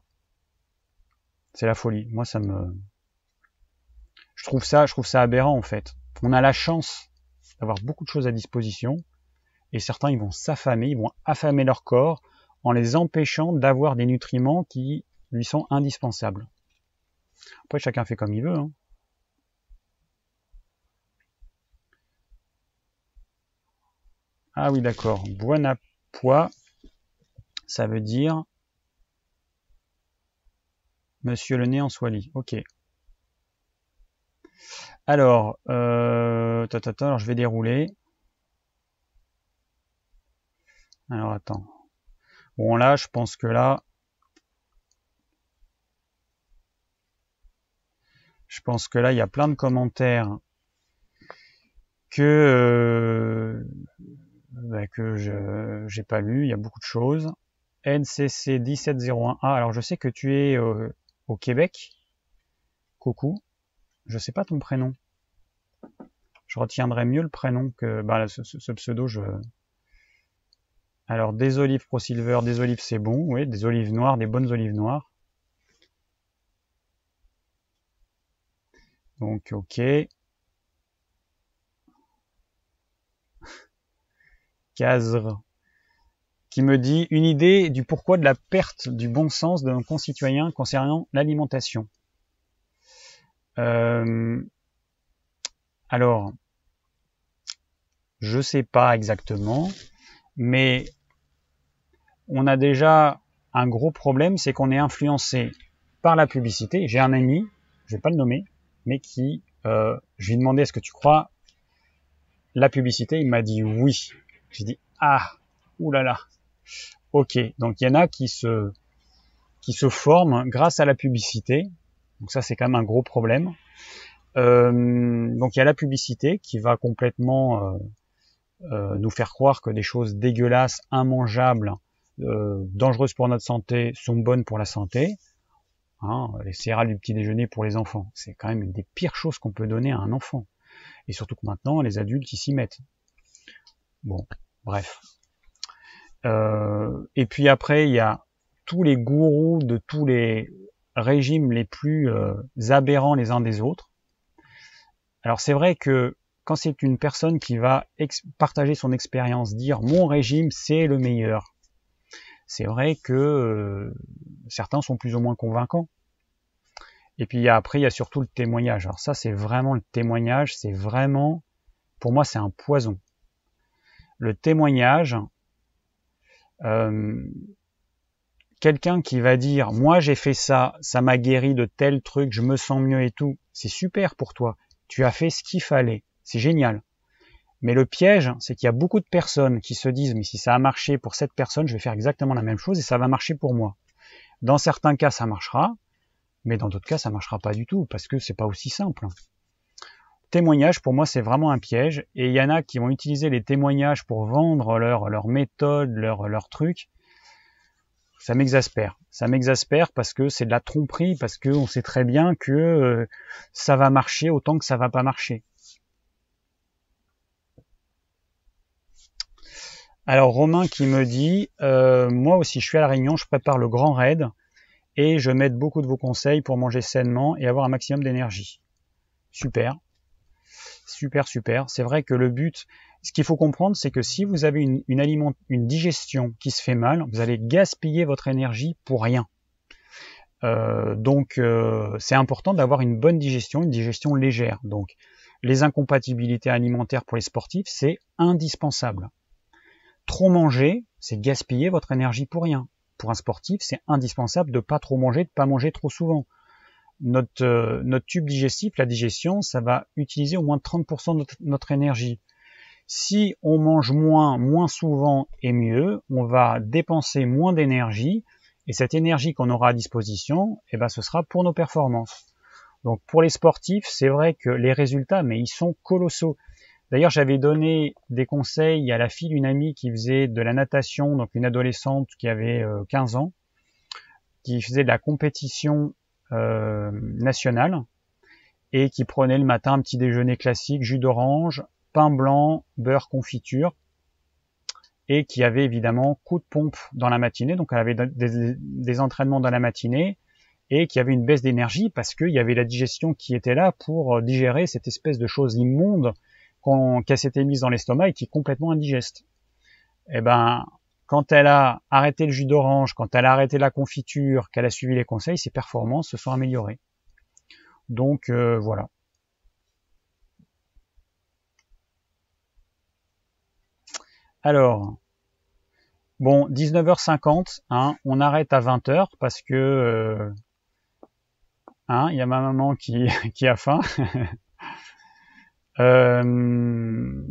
c'est la folie. Moi ça me, je trouve ça, je trouve ça aberrant en fait. On a la chance d'avoir beaucoup de choses à disposition et certains ils vont s'affamer, ils vont affamer leur corps en les empêchant d'avoir des nutriments qui lui sont indispensables. Après chacun fait comme il veut. Hein. Ah oui d'accord, poids, ça veut dire Monsieur le nez en soie-lit. Ok. Alors, euh, alors je vais dérouler. Alors attends. Bon là, je pense que là, je pense que là, il y a plein de commentaires que euh, bah, que je j'ai pas lu. Il y a beaucoup de choses. NCC 1701A. Alors je sais que tu es euh, au Québec. Coucou. Je sais pas ton prénom. Je retiendrai mieux le prénom que bah, ce pseudo. Je alors des olives Pro Silver, des olives c'est bon, oui, des olives noires, des bonnes olives noires. Donc ok. Qui me dit une idée du pourquoi de la perte du bon sens de nos concitoyens concernant l'alimentation. Euh, alors, je sais pas exactement, mais on a déjà un gros problème, c'est qu'on est influencé par la publicité. J'ai un ami, je vais pas le nommer, mais qui, euh, je lui ai demandé est-ce que tu crois la publicité? Il m'a dit oui. J'ai dit ah, oulala. Ok, donc il y en a qui se qui se forment grâce à la publicité. Donc ça c'est quand même un gros problème. Euh, donc il y a la publicité qui va complètement euh, euh, nous faire croire que des choses dégueulasses, immangeables, dangereuses pour notre santé sont bonnes pour la santé. Hein, les céréales du petit déjeuner pour les enfants, c'est quand même une des pires choses qu'on peut donner à un enfant. Et surtout que maintenant, les adultes, ils s'y mettent. Bon, bref. Euh, et puis après, il y a tous les gourous de tous les régimes les plus euh, aberrants les uns des autres. Alors c'est vrai que quand c'est une personne qui va partager son expérience, dire mon régime c'est le meilleur, c'est vrai que euh, certains sont plus ou moins convaincants. Et puis après, il y a surtout le témoignage. Alors ça, c'est vraiment le témoignage, c'est vraiment, pour moi, c'est un poison. Le témoignage, euh, quelqu'un qui va dire moi j'ai fait ça, ça m'a guéri de tel truc, je me sens mieux et tout, c'est super pour toi. Tu as fait ce qu'il fallait, c'est génial. Mais le piège, c'est qu'il y a beaucoup de personnes qui se disent mais si ça a marché pour cette personne, je vais faire exactement la même chose et ça va marcher pour moi. Dans certains cas, ça marchera, mais dans d'autres cas, ça marchera pas du tout parce que c'est pas aussi simple. Témoignage, pour moi, c'est vraiment un piège et il y en a qui vont utiliser les témoignages pour vendre leur, leur méthode, leur, truc ça m'exaspère. Ça m'exaspère parce que c'est de la tromperie, parce qu'on sait très bien que euh, ça va marcher autant que ça va pas marcher. Alors Romain qui me dit, euh, moi aussi je suis à la Réunion, je prépare le grand raid et je mets beaucoup de vos conseils pour manger sainement et avoir un maximum d'énergie. Super, super, super. C'est vrai que le but, ce qu'il faut comprendre, c'est que si vous avez une, digestion qui se fait mal, vous allez gaspiller votre énergie pour rien. Euh, donc euh, c'est important d'avoir une bonne digestion, une digestion légère. Donc les incompatibilités alimentaires pour les sportifs, c'est indispensable. Trop manger, c'est gaspiller votre énergie pour rien. Pour un sportif, c'est indispensable de pas trop manger, de pas manger trop souvent. Notre, euh, notre tube digestif, la digestion, ça va utiliser au moins 30% de notre énergie. Si on mange moins, moins souvent et mieux, on va dépenser moins d'énergie et cette énergie qu'on aura à disposition, eh ben, ce sera pour nos performances. Donc pour les sportifs, c'est vrai que les résultats, mais ils sont colossaux. D'ailleurs, j'avais donné des conseils à la fille d'une amie qui faisait de la natation, donc une adolescente qui avait 15 euh, ans, qui faisait de la compétition nationale et qui prenait le matin un petit déjeuner classique, jus d'orange, pain blanc, beurre, confiture, et qui avait évidemment coup de pompe dans la matinée, donc elle avait des, entraînements dans la matinée, et qui avait une baisse d'énergie parce qu'il y avait la digestion qui était là pour euh, digérer cette espèce de chose immonde qu'elle s'était mise dans l'estomac et qui est complètement indigeste. Eh ben, quand elle a arrêté le jus d'orange, quand elle a arrêté la confiture, qu'elle a suivi les conseils, ses performances se sont améliorées. Donc euh, voilà. Alors, bon, 19h50, hein, on arrête à 20h parce que euh, hein, il y a ma maman qui, qui a faim. euh,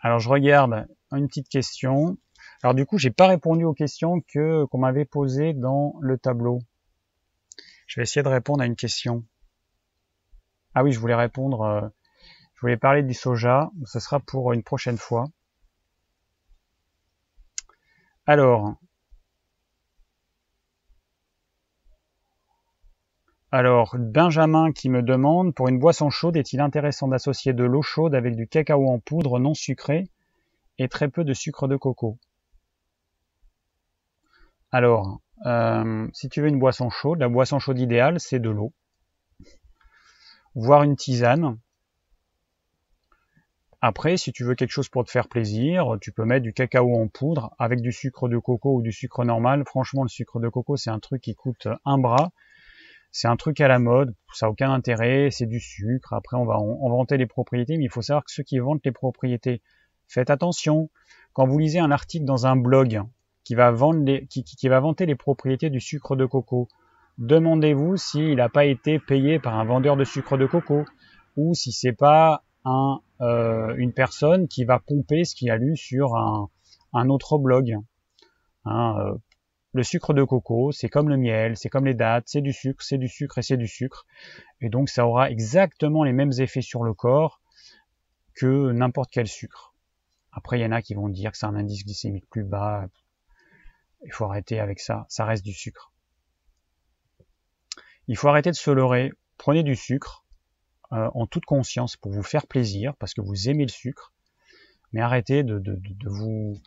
alors je regarde une petite question. Alors du coup, j'ai pas répondu aux questions que qu'on m'avait posées dans le tableau. Je vais essayer de répondre à une question. Ah oui, je voulais répondre. Euh, je voulais parler du soja, ce sera pour une prochaine fois. Alors, alors Benjamin qui me demande pour une boisson chaude est-il intéressant d'associer de l'eau chaude avec du cacao en poudre non sucré et très peu de sucre de coco Alors, euh, si tu veux une boisson chaude, la boisson chaude idéale c'est de l'eau, voire une tisane. Après, si tu veux quelque chose pour te faire plaisir, tu peux mettre du cacao en poudre avec du sucre de coco ou du sucre normal. Franchement, le sucre de coco, c'est un truc qui coûte un bras. C'est un truc à la mode, ça n'a aucun intérêt, c'est du sucre. Après, on va en vanter les propriétés, mais il faut savoir que ceux qui vantent les propriétés, faites attention. Quand vous lisez un article dans un blog qui va, vendre les, qui, qui va vanter les propriétés du sucre de coco, demandez-vous s'il n'a pas été payé par un vendeur de sucre de coco ou si c'est pas un, euh, une personne qui va pomper ce qu'il a lu sur un, un autre blog. Hein, euh, le sucre de coco, c'est comme le miel, c'est comme les dattes, c'est du sucre, c'est du sucre et c'est du sucre. Et donc ça aura exactement les mêmes effets sur le corps que n'importe quel sucre. Après, il y en a qui vont dire que c'est un indice glycémique plus bas. Il faut arrêter avec ça, ça reste du sucre. Il faut arrêter de se leurrer. Prenez du sucre, euh, en toute conscience pour vous faire plaisir, parce que vous aimez le sucre, mais arrêtez de, vous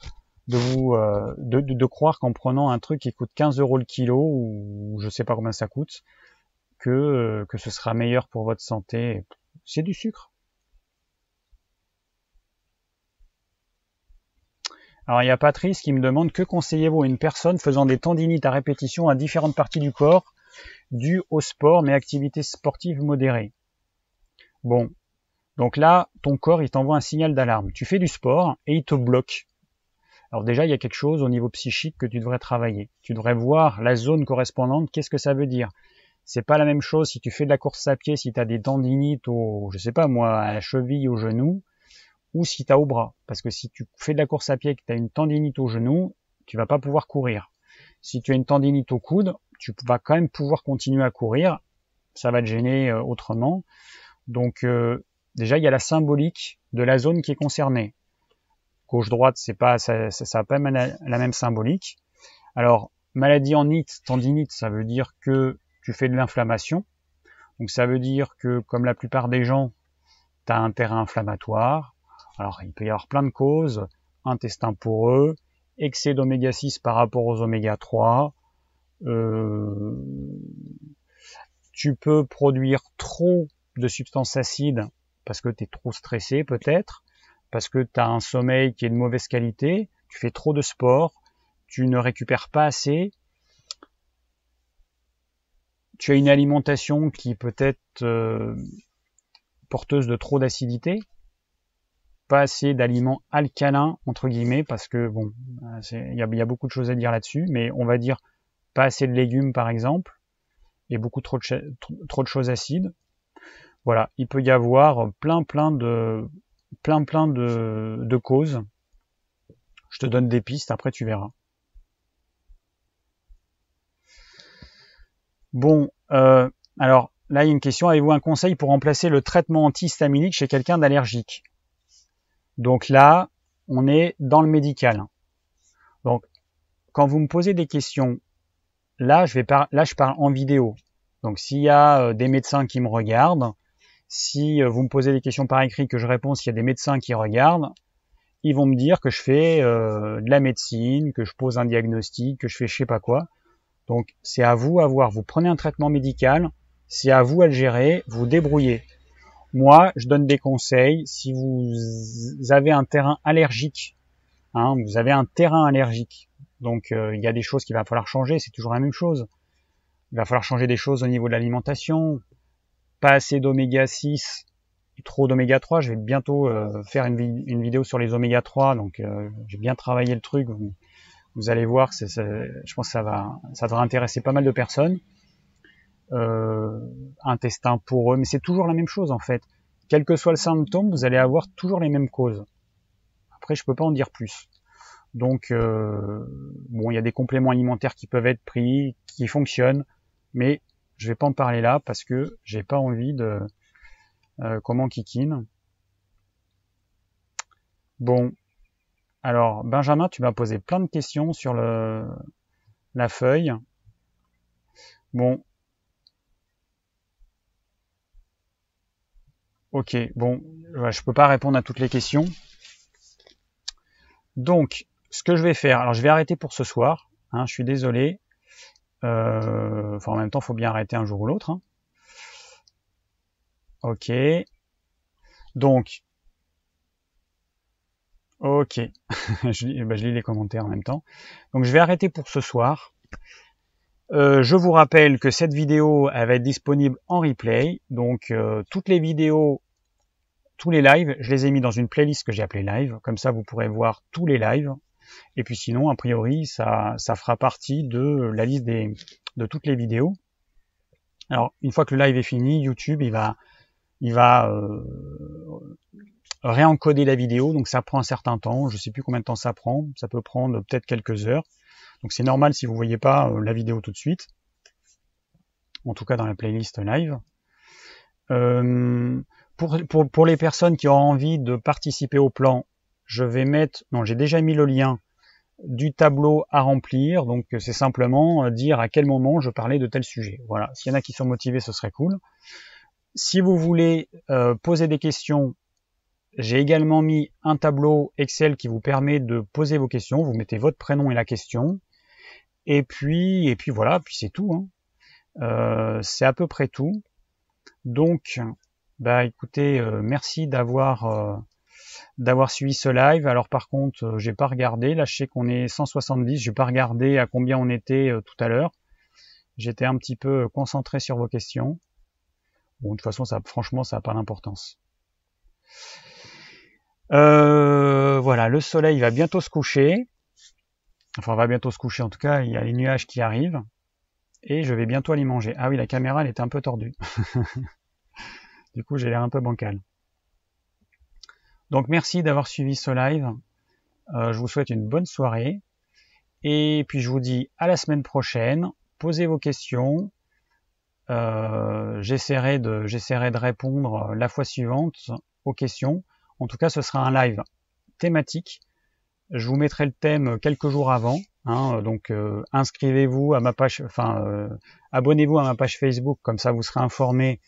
euh, de, croire qu'en prenant un truc qui coûte 15 euros le kilo ou je sais pas combien ça coûte que euh, que ce sera meilleur pour votre santé c'est du sucre alors il y a Patrice qui me demande que conseillez-vous à une personne faisant des tendinites à répétition à différentes parties du corps dues au sport mais activités sportives modérées? Bon, donc là, ton corps, il t'envoie un signal d'alarme. Tu fais du sport et il te bloque. Alors déjà, il y a quelque chose au niveau psychique que tu devrais travailler. Tu devrais voir la zone correspondante, qu'est-ce que ça veut dire? C'est pas la même chose si tu fais de la course à pied, si tu as des tendinites au, je sais pas moi, à la cheville, au genou, ou si tu as au bras. Parce que si tu fais de la course à pied et que tu as une tendinite au genou, tu vas pas pouvoir courir. Si tu as une tendinite au coude, tu vas quand même pouvoir continuer à courir. Ça va te gêner euh, autrement. Donc euh, déjà, il y a la symbolique de la zone qui est concernée. Gauche-droite, c'est pas, ça, ça, pas la même symbolique. Alors, maladie en nite, tendinite, ça veut dire que tu fais de l'inflammation. Donc ça veut dire que, comme la plupart des gens, tu as un terrain inflammatoire. Alors, il peut y avoir plein de causes. Intestin poreux, excès d'oméga 6 par rapport aux oméga 3. Euh, tu peux produire trop de substances acides parce que tu es trop stressé peut-être, parce que tu as un sommeil qui est de mauvaise qualité, tu fais trop de sport, tu ne récupères pas assez, tu as une alimentation qui peut être euh, porteuse de trop d'acidité, pas assez d'aliments alcalins entre guillemets parce que bon, il y a, beaucoup de choses à dire là-dessus, mais on va dire pas assez de légumes par exemple et beaucoup trop de, trop de choses acides. Voilà, il peut y avoir plein plein de plein plein de, de causes. Je te donne des pistes, après tu verras. Bon, euh, alors là il y a une question, avez-vous un conseil pour remplacer le traitement antihistaminique chez quelqu'un d'allergique? Donc là, on est dans le médical. Donc, quand vous me posez des questions, là je vais là je parle en vidéo. Donc s'il y a euh, des médecins qui me regardent, si euh, vous me posez des questions par écrit, que je réponds s'il y a des médecins qui regardent, ils vont me dire que je fais euh, de la médecine, que je pose un diagnostic, que je fais je sais pas quoi. Donc c'est à vous à voir. Vous prenez un traitement médical, c'est à vous à le gérer, vous débrouillez. Moi, je donne des conseils. Si vous avez un terrain allergique, hein, vous avez un terrain allergique, donc euh, il y a des choses qu'il va falloir changer. C'est toujours la même chose. Il va falloir changer des choses au niveau de l'alimentation, pas assez d'oméga 6 trop d'oméga 3. Je vais bientôt euh, faire une, vidéo sur les oméga 3, donc euh, j'ai bien travaillé le truc. Vous, allez voir, je pense que ça va, ça devrait intéresser pas mal de personnes. Euh, intestin eux, mais c'est toujours la même chose en fait. Quel que soit le symptôme, vous allez avoir toujours les mêmes causes. Après, je peux pas en dire plus. Donc, euh, bon, il y a des compléments alimentaires qui peuvent être pris, qui fonctionnent, mais je vais pas en parler là parce que j'ai pas envie de euh, comment kikine. Bon, alors Benjamin, tu m'as posé plein de questions sur le la feuille. Bon. Ok, bon, je peux pas répondre à toutes les questions. Donc, ce que je vais faire, alors je vais arrêter pour ce soir. Hein, je suis désolé. Euh, en même temps, il faut bien arrêter un jour ou l'autre. Hein. Ok. Donc, ok. je, lis, bah, je, lis, les commentaires en même temps. Donc, je vais arrêter pour ce soir. Euh, je vous rappelle que cette vidéo elle va être disponible en replay. Donc, euh, toutes les vidéos, tous les lives, je les ai mis dans une playlist que j'ai appelée live. Comme ça, vous pourrez voir tous les lives. Et puis sinon, a priori, ça, ça fera partie de la liste des, de toutes les vidéos. Alors, une fois que le live est fini, YouTube, il va, il va euh, réencoder la vidéo, donc ça prend un certain temps. Je sais plus combien de temps ça prend. Ça peut prendre peut-être quelques heures. Donc c'est normal si vous voyez pas euh, la vidéo tout de suite. En tout cas dans la playlist live. Euh, pour, pour, pour les personnes qui ont envie de participer au plan, je vais mettre, non, j'ai déjà mis le lien du tableau à remplir. Donc c'est simplement euh, dire à quel moment je parlais de tel sujet. Voilà. S'il y en a qui sont motivés, ce serait cool. Si vous voulez euh, poser des questions, j'ai également mis un tableau Excel qui vous permet de poser vos questions. Vous mettez votre prénom et la question. Et puis, et puis voilà, puis c'est tout. Hein. Euh, c'est à peu près tout. Donc, bah écoutez, merci d'avoir d'avoir suivi ce live. Alors par contre, euh, j'ai pas regardé. Là, je sais qu'on est 170. J'ai pas regardé à combien on était euh, tout à l'heure. J'étais un petit peu concentré sur vos questions. Bon, de toute façon, ça, franchement, ça n'a pas d'importance. Euh, voilà, le soleil va bientôt se coucher. Enfin, va bientôt se coucher en tout cas, il y a les nuages qui arrivent. Et je vais bientôt aller manger. Ah oui, la caméra, elle était un peu tordue. du coup, j'ai l'air un peu bancal. Donc merci d'avoir suivi ce live. Euh, je vous souhaite une bonne soirée. Et puis je vous dis à la semaine prochaine. Posez vos questions. Euh, j'essaierai de, répondre la fois suivante aux questions. En tout cas, ce sera un live thématique. Je vous mettrai le thème quelques jours avant. Hein, donc euh, inscrivez-vous à ma page, enfin euh, abonnez-vous à ma page Facebook, comme ça vous serez informé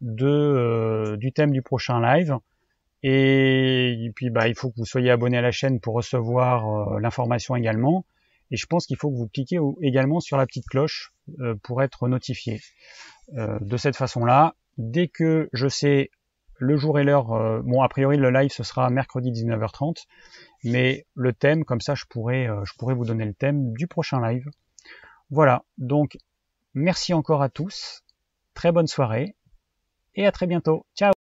de euh, du thème du prochain live. Et, puis bah il faut que vous soyez abonné à la chaîne pour recevoir l'information également. Et je pense qu'il faut que vous cliquiez également sur la petite cloche pour être notifié. de cette façon-là, dès que je sais le jour et l'heure, euh, bon a priori le live ce sera mercredi 19h30, mais le thème, comme ça je pourrais, euh, je pourrais vous donner le thème du prochain live. Voilà, donc merci encore à tous, très bonne soirée, et à très bientôt. Ciao